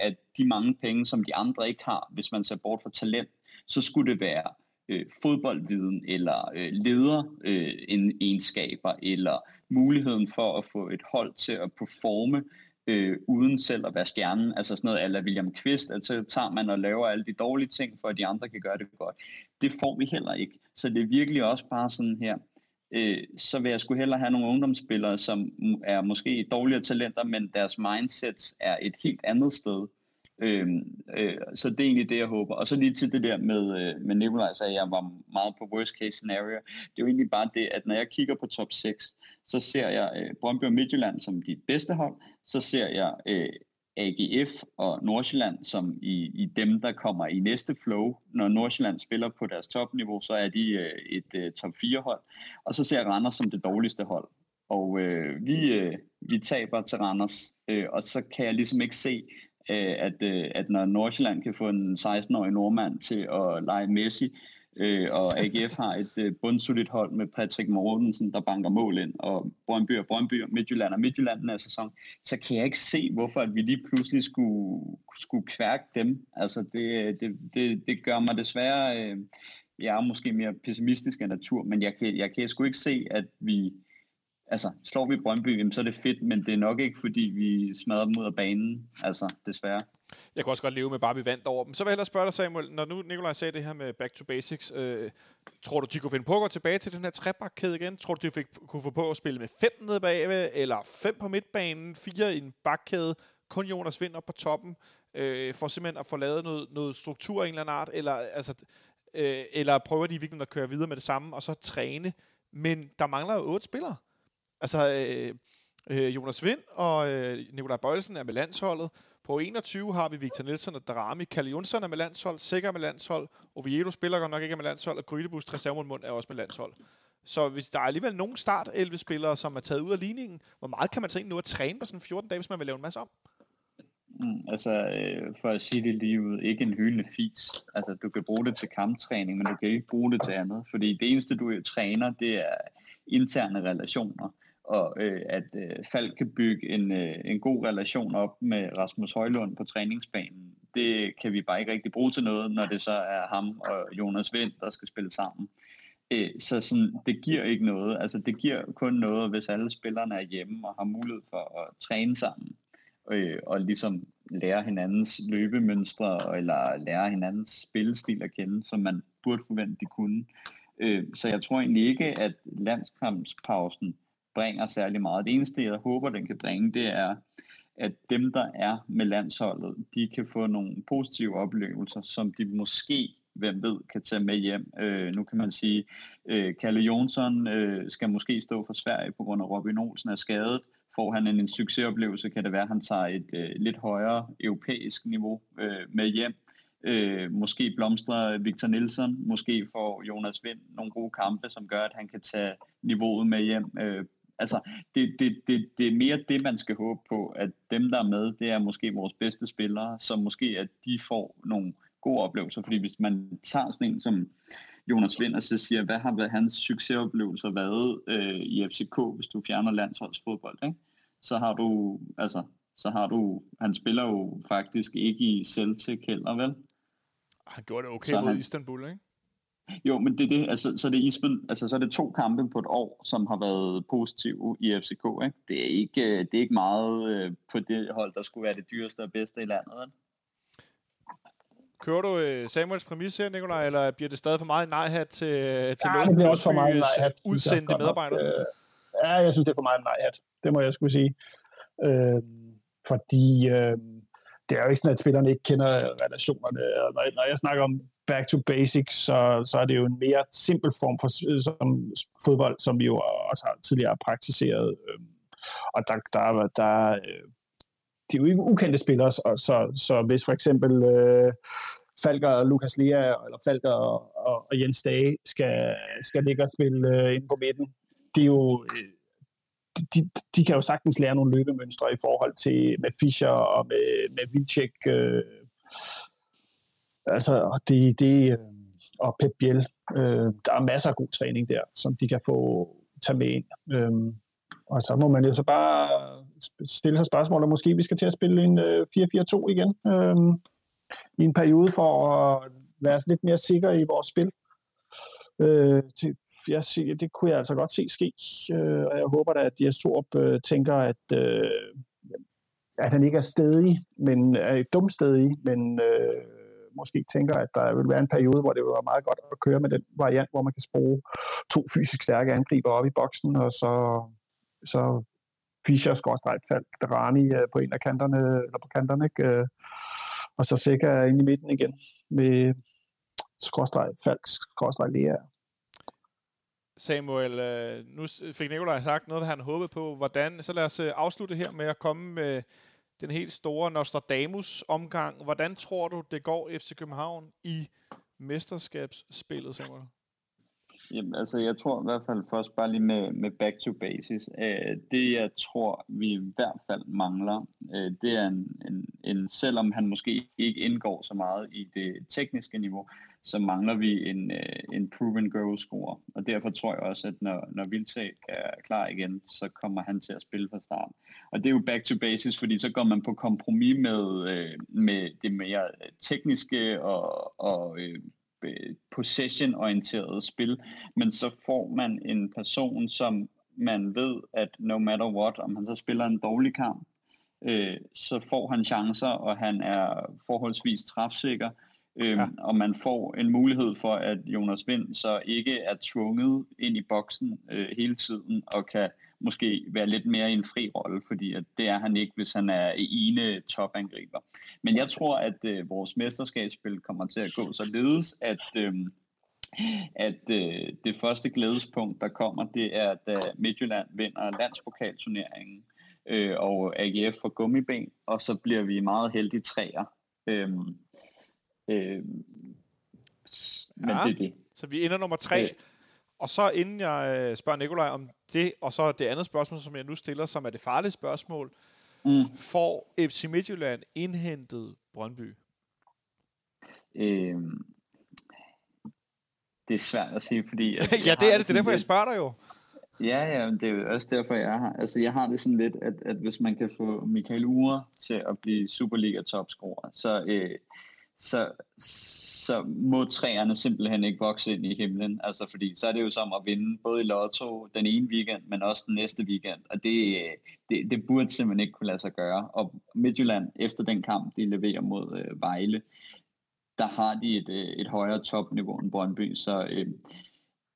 af de mange penge, som de andre ikke har, hvis man ser bort fra talent, så skulle det være øh, fodboldviden eller øh, lederegenskaber øh, eller muligheden for at få et hold til at performe øh, uden selv at være stjernen. Altså sådan noget eller William Kvist, altså tager man og laver alle de dårlige ting, for at de andre kan gøre det godt. Det får vi heller ikke. Så det er virkelig også bare sådan her, øh, så vil jeg skulle hellere have nogle ungdomsspillere, som er måske dårligere talenter, men deres mindsets er et helt andet sted. Øh, øh, så det er egentlig det, jeg håber. Og så lige til det der med, øh, med Nikolaj sagde, jeg var meget på worst case scenario. Det er jo egentlig bare det, at når jeg kigger på top 6, så ser jeg øh, Brøndby og Midtjylland som de bedste hold. Så ser jeg øh, AGF og Nordsjælland som i, i dem, der kommer i næste flow. Når Nordsjælland spiller på deres topniveau, så er de øh, et øh, top 4 hold. Og så ser jeg Randers som det dårligste hold. Og øh, vi, øh, vi taber til Randers, øh, og så kan jeg ligesom ikke se, øh, at, øh, at når Nordsjælland kan få en 16-årig nordmand til at lege Messi, øh, og AGF har et øh, bundsolidt hold med Patrick Mortensen, der banker mål ind, og Brøndby og Brøndby og Midtjylland og Midtjylland den her sæson, så kan jeg ikke se, hvorfor at vi lige pludselig skulle, skulle kværke dem. Altså det, det, det, det gør mig desværre, øh, jeg er måske mere pessimistisk af natur, men jeg kan, jeg kan sgu ikke se, at vi altså, slår vi Brøndby, så er det fedt, men det er nok ikke, fordi vi smadrer dem ud af banen, altså, desværre. Jeg kan også godt leve med bare, at vi vandt over dem. Så vil jeg hellere spørge dig, Samuel, når nu Nikolaj sagde det her med back to basics, øh, tror du, de kunne finde på at gå tilbage til den her trebakkæde igen? Tror du, de fik, kunne få på at spille med fem nede bagved, eller fem på midtbanen, fire i en bakkæde, kun Jonas Vind op på toppen, øh, for simpelthen at få lavet noget, noget struktur af en eller anden art, eller, altså, øh, eller prøver de virkelig at køre videre med det samme, og så træne, men der mangler jo otte spillere. Altså, øh, øh, Jonas Vind og øh, Nikolaj Bøjelsen er med landsholdet. På 21 har vi Victor Nielsen og Darami. Kalle Jonsson er med landshold, Sikker med landshold. Oviedo spiller godt nok ikke med landshold, og Grydebus Mund er også med landshold. Så hvis der er alligevel nogen start 11 spillere, som er taget ud af ligningen, hvor meget kan man så egentlig nu at træne på sådan 14 dage, hvis man vil lave en masse om? Mm, altså, øh, for at sige det lige ud, ikke en hyldende fis. Altså, du kan bruge det til kamptræning, men du kan ikke bruge det til andet. Fordi det eneste, du træner, det er interne relationer og øh, at øh, Falk kan bygge en, øh, en god relation op med Rasmus Højlund på træningsbanen, det kan vi bare ikke rigtig bruge til noget, når det så er ham og Jonas Vind, der skal spille sammen. Øh, så sådan, det giver ikke noget. Altså, det giver kun noget, hvis alle spillerne er hjemme og har mulighed for at træne sammen øh, og ligesom lære hinandens løbemønstre eller lære hinandens spillestil at kende, som man burde forvente, de kunne. Øh, så jeg tror egentlig ikke, at landskampspausen bringer særlig meget. Det eneste, jeg håber, den kan bringe, det er, at dem, der er med landsholdet, de kan få nogle positive oplevelser, som de måske, hvem ved, kan tage med hjem. Øh, nu kan man sige, øh, Kalle Jonsson øh, skal måske stå for Sverige på grund af Robin Olsen er skadet. Får han en, en succesoplevelse, kan det være, at han tager et øh, lidt højere europæisk niveau øh, med hjem. Øh, måske blomstrer Victor Nielsen, måske får Jonas Vind nogle gode kampe, som gør, at han kan tage niveauet med hjem øh, Altså, det, det, det, det er mere det, man skal håbe på, at dem, der er med, det er måske vores bedste spillere, så måske, at de får nogle gode oplevelser, fordi hvis man tager sådan en som Jonas Vind og så siger, hvad har været hans succesoplevelser været øh, i FCK, hvis du fjerner landsholdsfodbold, ikke? så har du, altså, så har du, han spiller jo faktisk ikke i Celtic heller, vel? Han gjorde det okay så mod han, Istanbul, ikke? Jo, men det er det, altså, så, det er Isben, altså, så er det to kampe på et år, som har været positive i FCK. Ikke? Det, er ikke, øh, det er ikke meget øh, på det hold, der skulle være det dyreste og bedste i landet. Ikke? Kører du øh, Samuels præmis her, Nikolaj, eller bliver det stadig for meget nej-hat til, til ja, det bliver også for meget nej-hat. udsendte medarbejdere? Øh, ja, jeg synes, det er for meget nej-hat. Det må jeg skulle sige. Øh, fordi øh, det er jo ikke sådan, at spillerne ikke kender relationerne. Når, når jeg snakker om back to basics, så, så er det jo en mere simpel form for øh, som fodbold, som vi jo også har tidligere praktiseret. Øhm, og der, der, der, øh, de er jo ikke ukendte spillere, så, så, så hvis for eksempel øh, Falker og Lukas Lea, eller Falker og, og, og Jens Dage skal, skal ligge og spille øh, ind på midten, det er jo... Øh, de, de kan jo sagtens lære nogle løbemønstre i forhold til med Fischer og med, med Vilcek, øh, altså, det, det, øh, og Pep Biel. Øh, der er masser af god træning der, som de kan få tage med ind. Øh, og så må man jo så bare stille sig spørgsmål, om måske vi skal til at spille en øh, 4-4-2 igen øh, i en periode for at være lidt mere sikre i vores spil. Øh, til, jeg siger, det kunne jeg altså godt se ske, øh, og jeg håber da, at Dias Torp øh, tænker, at, øh, at han ikke er stedig, men er dumstedig, men øh, måske tænker, at der vil være en periode, hvor det vil være meget godt at køre med den variant, hvor man kan spore to fysisk stærke angriber op i boksen, og så, så Fischer, Skorstræk, Falk, Rani øh, på en af kanterne, eller på kanterne, ikke? Øh, og så sikker ind i midten igen med Skorstræk, Falk, Skorstræk, Lea. Samuel, øh, nu fik Nikolaj sagt noget, han håbede på. Hvordan, så lad os afslutte her med at komme med den helt store Nostradamus-omgang. Hvordan tror du, det går FC København i mesterskabsspillet, Samuel? Jamen, altså, jeg tror i hvert fald først bare lige med, med back to basis. Øh, det, jeg tror, vi i hvert fald mangler, øh, det er en, en, en, selvom han måske ikke indgår så meget i det tekniske niveau, så mangler vi en, øh, en proven goal scorer. Og derfor tror jeg også, at når, når Vildtæk er klar igen, så kommer han til at spille fra start. Og det er jo back to basis, fordi så går man på kompromis med, øh, med det mere tekniske og, og øh, possession-orienteret spil, men så får man en person, som man ved, at no matter what, om han så spiller en dårlig kamp, øh, så får han chancer, og han er forholdsvis træfsikker, øh, ja. og man får en mulighed for, at Jonas Vind så ikke er tvunget ind i boksen øh, hele tiden, og kan måske være lidt mere i en fri rolle, fordi at det er han ikke, hvis han er ene topangriber. Men jeg tror, at øh, vores mesterskabsspil kommer til at gå således, at, øh, at øh, det første glædespunkt, der kommer, det er, at øh, Midtjylland vinder landspokalturneringen, øh, og AGF får gummiben, og så bliver vi meget heldige træer. Øh, øh, men ja, det er det. Så vi ender nummer tre. Øh, og så inden jeg øh, spørger Nikolaj om det, og så det andet spørgsmål, som jeg nu stiller, som er det farlige spørgsmål. Mm. Får FC Midtjylland indhentet Brøndby? Øhm, det er svært at sige, fordi... At ja, det er det. Det er derfor, jeg spørger dig jo. Ja, ja, det er jo også derfor, jeg har. Altså, jeg har det sådan lidt, at, at hvis man kan få Michael Ure til at blive Superliga-topscorer, så, øh, så, så må træerne simpelthen ikke vokse ind i himlen. Altså, fordi så er det jo som at vinde både i Lotto den ene weekend, men også den næste weekend. Og det, det, det burde simpelthen ikke kunne lade sig gøre. Og Midtjylland, efter den kamp, de leverer mod øh, Vejle, der har de et, øh, et højere topniveau end Brøndby. Så øh,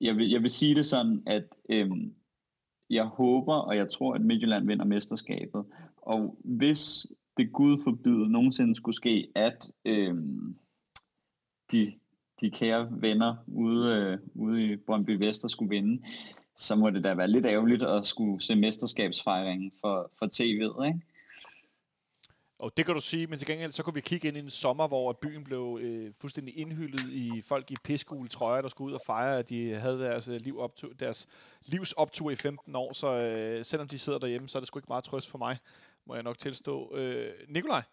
jeg, vil, jeg vil sige det sådan, at øh, jeg håber, og jeg tror, at Midtjylland vinder mesterskabet. Og hvis det Gud forbyde nogensinde skulle ske, at øh, de, de kære venner ude, øh, ude i Brøndby Vester skulle vinde, så må det da være lidt ærgerligt at skulle se mesterskabsfejringen for, for tv'et, ikke? Og det kan du sige, men til gengæld så kunne vi kigge ind i en sommer, hvor byen blev øh, fuldstændig indhyldet i folk i piskule trøjer, der skulle ud og fejre, at de havde deres, øh, liv optur, deres livs optur i 15 år. Så øh, selvom de sidder derhjemme, så er det sgu ikke meget trøst for mig må jeg nok tilstå. Øh, Nikolaj,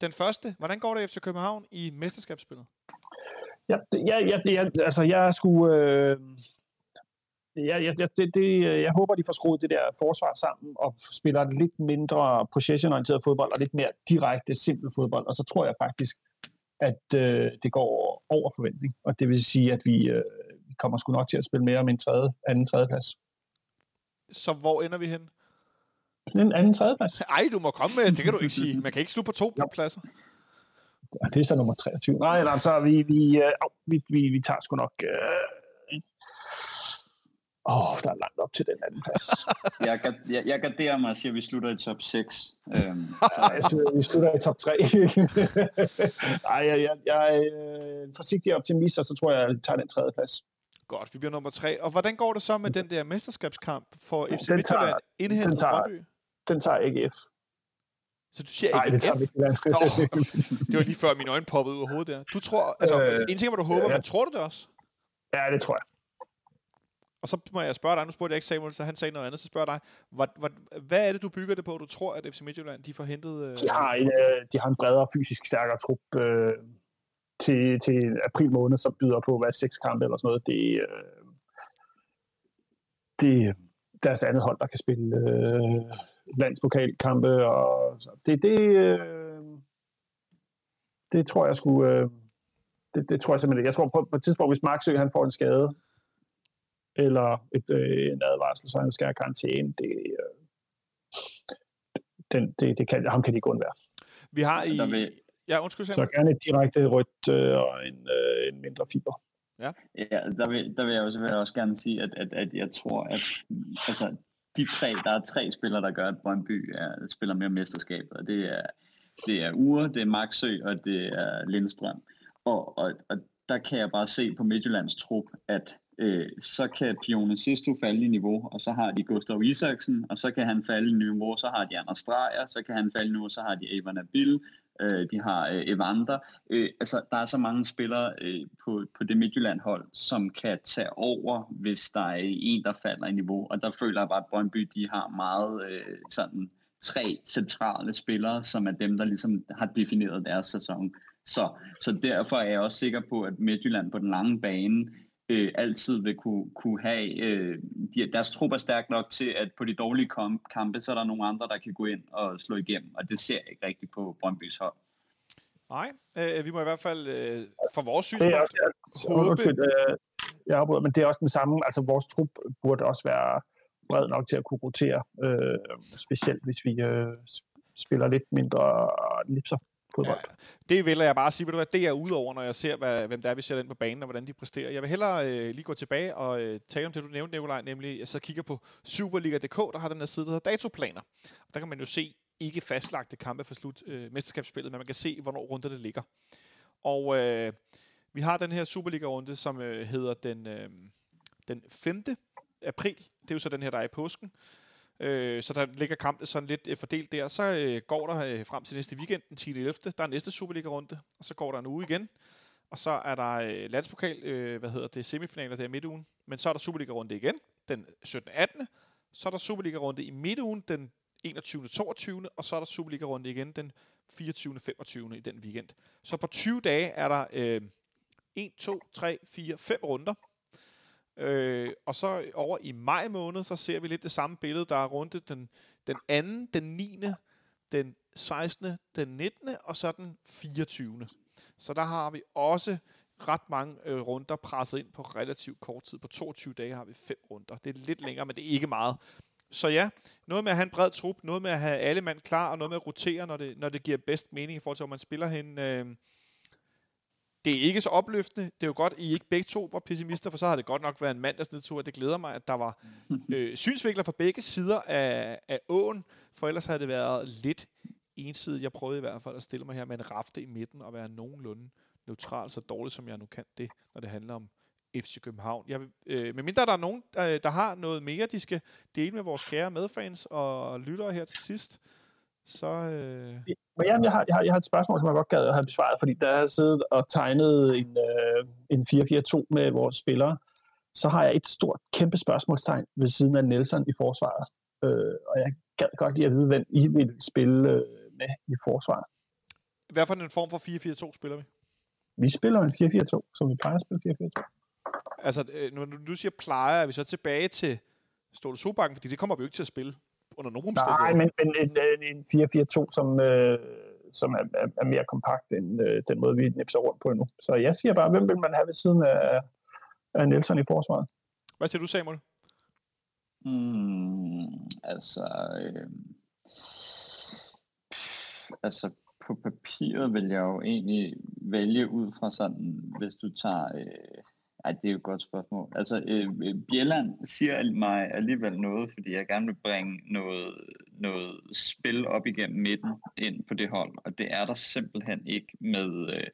den første. Hvordan går det efter København i mesterskabsspillet? Ja, ja, ja det, altså jeg skulle... Øh, ja, ja, det, det, jeg håber, de får skruet det der forsvar sammen og spiller lidt mindre possession-orienteret fodbold og lidt mere direkte, simpel fodbold. Og så tror jeg faktisk, at øh, det går over forventning. Og det vil sige, at vi, øh, vi kommer sgu nok til at spille mere om en tredje, anden tredje plads. Så hvor ender vi hen? En anden tredjeplads. Ej, du må komme med, det kan du ikke sige. Man kan ikke slutte på to ja. pladser. Ja, det er så nummer 23. Nej, nej så vi, vi, uh, vi, vi, vi tager sgu nok... Øh, Åh, oh, der er langt op til den anden plads. jeg, jeg, jeg garderer mig og siger, at vi slutter i top 6. Øhm, så... jeg slutter, vi slutter i top 3. Nej, jeg, jeg, jeg er en forsigtig optimist, og så tror jeg, at jeg tager den tredje plads. Godt, vi bliver nummer 3. Og hvordan går det så med den der mesterskabskamp for FC Midtjylland indhentet Brøndby? Den tager AGF. Så du siger AGF? Nej, det tager vi det var lige før mine øjne poppede ud af hovedet der. Du tror, altså, øh, en ting var, du håber, ja. men tror du det også? Ja, det tror jeg. Og så må jeg spørge dig, nu spurgte jeg ikke Samuel, så han sagde noget andet, så spørger dig, hvad, hvad, hvad er det, du bygger det på, du tror, at FC Midtjylland, de får hentet? Øh... De, har en, øh, de har en bredere, fysisk stærkere trup. Øh, til, til april måned, så byder på, hvad seks kampe eller sådan noget, det, øh, det deres andet hold, der kan spille øh, landspokalkampe, og så. Det, det, øh, det tror jeg skulle... Øh, det, det tror jeg simpelthen ikke. Jeg tror på, på et tidspunkt, hvis Marksø han får en skade, eller et, øh, en advarsel, så han skal have karantæne, det, øh, den, det, det kan, ham kan de ikke undvære. Vi har i... Ja, undskyld, Så gerne et direkte rødt øh, og en, øh, en mindre fiber. Ja, ja der, vil, der vil jeg også, vil jeg også gerne sige, at, at, at jeg tror, at altså, de tre, der er tre spillere, der gør, at Brøndby er, spiller mere mesterskabet, og det er, det er Ure, det er Maxø, og det er Lindstrøm. Og, og, og der kan jeg bare se på Midtjyllands trup, at øh, så kan Pione Sisto falde i niveau, og så har de Gustav Isaksen, og så kan han falde i niveau, så har de Anders Strejer, så kan han falde i niveau, så har de Evan Abil, øh, de har øh, Evander. Øh, altså, der er så mange spillere øh, på, på det Midtjylland-hold, som kan tage over, hvis der er en, der falder i niveau. Og der føler jeg bare, at Brøndby de har meget øh, sådan tre centrale spillere, som er dem, der ligesom har defineret deres sæson. Så, så derfor er jeg også sikker på, at Midtjylland på den lange bane øh, altid vil kunne, kunne have, øh, de, deres trup er stærk nok til, at på de dårlige kampe, så er der nogle andre, der kan gå ind og slå igennem, og det ser jeg ikke rigtigt på Brøndbys hold. Nej, øh, vi må i hvert fald øh, for vores synspunkt det er også, håbe... Undskyld, øh, jeg afbryder, men det er også den samme, altså vores trup burde også være bred nok til at kunne rotere, øh, specielt hvis vi øh, spiller lidt mindre nipser fodbold. Ja, det vil jeg bare sige, ved du hvad, det er udover, når jeg ser, hvad, hvem der er, vi ser ind på banen, og hvordan de præsterer. Jeg vil hellere øh, lige gå tilbage og øh, tale om det, du nævnte, Nikolaj, nemlig, jeg så kigger på Superliga.dk, der har den her side, der hedder datoplaner. Og der kan man jo se ikke fastlagte kampe for slut øh, mesterskabsspillet, men man kan se, hvornår runder det ligger. Og øh, vi har den her Superliga-runde, som øh, hedder den, øh, den 5. april. Det er jo så den her, der er i påsken. Øh, så der ligger kampen sådan lidt øh, fordelt der. Så øh, går der øh, frem til næste weekend, den 10. 11. Der er næste Superliga-runde, og så går der en uge igen. Og så er der øh, landspokal, øh, hvad hedder det, semifinaler der i midtugen. Men så er der Superliga-runde igen, den 17. 18. Så er der Superliga-runde i midtugen, den 21. 22. Og så er der Superliga-runde igen den 24. 25. i den weekend. Så på 20 dage er der øh, 1, 2, 3, 4, 5 runder. Øh, og så over i maj måned, så ser vi lidt det samme billede. Der er rundt den, den 2., den 9., den 16., den 19. og så den 24. Så der har vi også ret mange øh, runder presset ind på relativt kort tid. På 22 dage har vi fem runder. Det er lidt længere, men det er ikke meget. Så ja, noget med at have en bred trup, noget med at have alle mand klar, og noget med at rotere, når det, når det giver bedst mening i forhold til, hvor man spiller hen. Øh, det er ikke så opløftende. Det er jo godt, at I ikke begge to var pessimister, for så har det godt nok været en mandagsnedtur. Det glæder mig, at der var øh, synsvinkler fra begge sider af, af åen, for ellers havde det været lidt ensidigt. Jeg prøvede i hvert fald at stille mig her med en rafte i midten og være nogenlunde neutral, så dårligt som jeg nu kan det, når det handler om FC København. Jeg, øh, men mindre der er nogen, der, der har noget mere, de skal dele med vores kære medfans og lyttere her til sidst, så... Øh... Men jamen, jeg, har, jeg, har, jeg har et spørgsmål, som jeg godt gad at have besvaret, fordi da jeg har siddet og tegnet en, øh, en 4-4-2 med vores spillere, så har jeg et stort, kæmpe spørgsmålstegn ved siden af Nelson i forsvaret. Øh, og jeg gad godt lige at vide, hvem I vil spille øh, med i forsvaret. Hvad for en form for 4-4-2 spiller vi? Vi spiller en 4-4-2, som vi plejer at spille 4-4-2. Altså, øh, når du siger plejer, er vi så tilbage til Ståle Sobakken, fordi det kommer vi jo ikke til at spille under nogen omstændigheder. Nej, men, men en, en 4-4-2, som, øh, som er, er, er mere kompakt end øh, den måde, vi nipser rundt på nu. Så jeg siger bare, hvem vil man have ved siden af, af Nelson i forsvaret? Hvad siger du, Samuel? Mm, altså, øh, altså på papiret vil jeg jo egentlig vælge ud fra sådan, hvis du tager øh, ej, det er jo et godt spørgsmål. Altså, øh, øh Bjelland siger mig alligevel noget, fordi jeg gerne vil bringe noget, noget spil op igennem midten ind på det hold, og det er der simpelthen ikke med, øh,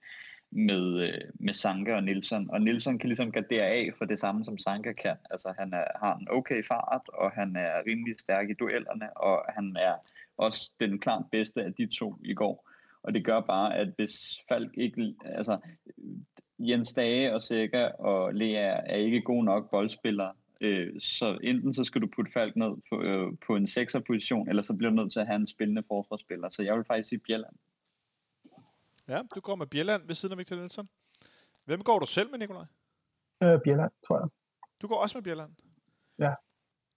med, øh, med Sanka og Nilsson. Og Nilsson kan ligesom gardere af for det samme, som Sanka kan. Altså, han er, har en okay fart, og han er rimelig stærk i duellerne, og han er også den klart bedste af de to i går. Og det gør bare, at hvis Falk ikke... Altså, Jens Dage og Sækker og Lea er ikke gode nok boldspillere, øh, så enten så skal du putte Falk ned på, øh, på en sekserposition, eller så bliver du nødt til at have en spillende forsvarsspiller. Så jeg vil faktisk sige Bjelland. Ja, du går med Bjelland ved siden af Victor Nielsen. Hvem går du selv med, Nikolaj? Øh, Bjelland, tror jeg. Du går også med Bjelland? Ja.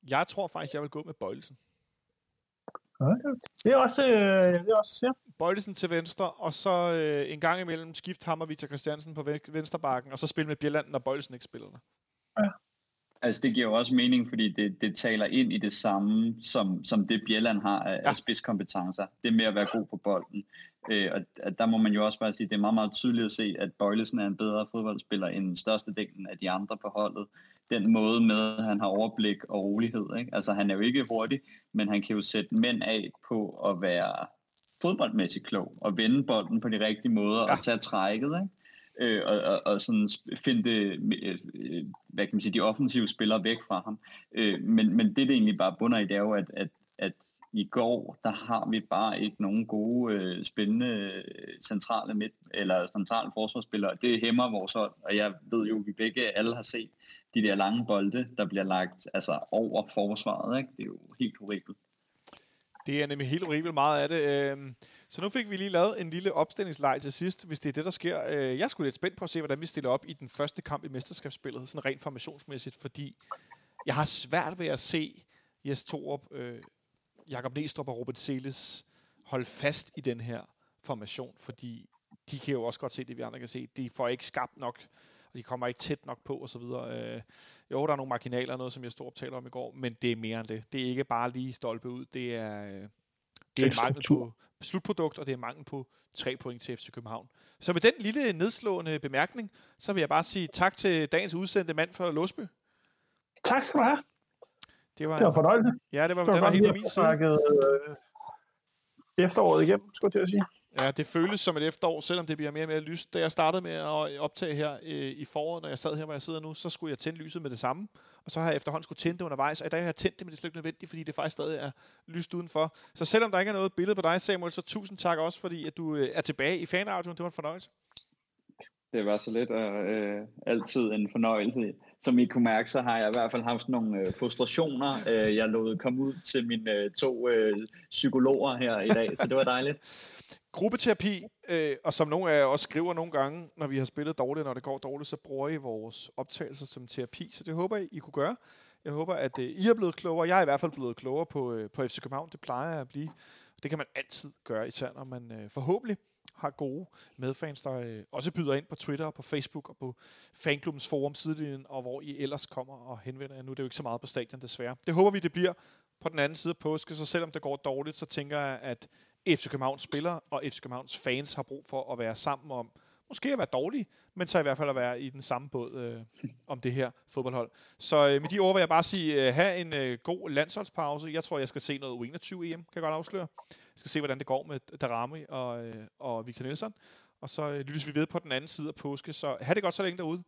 Jeg tror faktisk, jeg vil gå med Bøjlesen. Det er også, øh, det er også ja. Bøjlesen til venstre, og så øh, en gang imellem skift ham og Victor Christiansen på venstrebakken, og så spille med Bjelland, når Bøjlesen ikke spiller der. Ja. Altså det giver jo også mening, fordi det, det taler ind i det samme, som, som det Bjelland har af, ja. af spidskompetencer. Det med at være god på bolden. Øh, og at der må man jo også bare sige, at det er meget, meget tydeligt at se, at Bøjlesen er en bedre fodboldspiller end størstedelen af de andre på holdet. Den måde med, at han har overblik og rolighed. Ikke? Altså han er jo ikke hurtig, men han kan jo sætte mænd af på at være fodboldmæssigt klog og vende bolden på de rigtige måder ja. og tage trækket. Ikke? øh, og, og, og sådan finde det, øh, hvad kan man sige, de offensive spillere væk fra ham. Øh, men, men det, det egentlig bare bunder i, det er jo, at, at, at i går, der har vi bare ikke nogen gode, øh, spændende øh, centrale midt, eller centrale forsvarsspillere. Det hæmmer vores hold, og jeg ved jo, at vi begge alle har set de der lange bolde, der bliver lagt altså, over forsvaret. Ikke? Det er jo helt horribelt. Det er nemlig helt horribelt meget af det. Øhm, så nu fik vi lige lavet en lille opstillingslej til sidst, hvis det er det, der sker. Øh, jeg skulle lidt spændt på at se, hvordan vi stiller op i den første kamp i mesterskabsspillet, sådan rent formationsmæssigt, fordi jeg har svært ved at se Jes Torup, øh, Jakob Næstrup og Robert Seles holde fast i den her formation, fordi de kan jo også godt se det, vi andre kan se. De får ikke skabt nok, og de kommer ikke tæt nok på osv. Øh, jo, der er nogle marginaler, noget som jeg stod optaler om i går, men det er mere end det. Det er ikke bare lige stolpe ud, det er, øh, det er mangel på slutprodukt, og det er mangel på tre point til FC København. Så med den lille nedslående bemærkning, så vil jeg bare sige tak til dagens udsendte mand fra Låsby. Tak skal du have. Det var, det var fornøjelse. Ja, det var, det var den var helt på min side. Øh, efteråret igennem, skulle jeg til at sige. Ja, det føles som et efterår, selvom det bliver mere og mere lyst. Da jeg startede med at optage her øh, i foråret, når jeg sad her, hvor jeg sidder nu, så skulle jeg tænde lyset med det samme. Og så har jeg efterhånden skulle tænde det undervejs, og i dag har jeg tændt det, men det er slet ikke nødvendigt, fordi det faktisk stadig er lyst udenfor. Så selvom der ikke er noget billede på dig, Samuel, så tusind tak også, fordi at du øh, er tilbage i fanradioen. Det var en fornøjelse. Det var så lidt og øh, altid en fornøjelse. Som I kunne mærke, så har jeg i hvert fald haft nogle øh, frustrationer. Øh, jeg lod komme ud til mine øh, to øh, psykologer her i dag, så det var dejligt gruppeterapi, øh, og som nogle af jer også skriver nogle gange, når vi har spillet dårligt, når det går dårligt, så bruger I vores optagelser som terapi, så det håber jeg, I kunne gøre. Jeg håber, at øh, I er blevet klogere. Jeg er i hvert fald blevet klogere på, øh, på FC København. Det plejer jeg at blive. Det kan man altid gøre, især når man øh, forhåbentlig har gode medfans, der øh, også byder ind på Twitter og på Facebook og på fanklubbens forum sidelinjen, og hvor I ellers kommer og henvender jer. Nu er det jo ikke så meget på stadion, desværre. Det håber vi, det bliver på den anden side af påske, så selvom det går dårligt, så tænker jeg, at FC Københavns spillere og FC Københavns fans har brug for at være sammen om, måske at være dårlige, men så i hvert fald at være i den samme båd øh, om det her fodboldhold. Så øh, med de ord vil jeg bare sige, øh, have en øh, god landsholdspause. Jeg tror, jeg skal se noget U21 EM, kan jeg godt afsløre. Jeg skal se, hvordan det går med Darami og, øh, og Victor Nielsen. Og så øh, lyttes vi ved på den anden side af påske. Så have det godt så længe derude.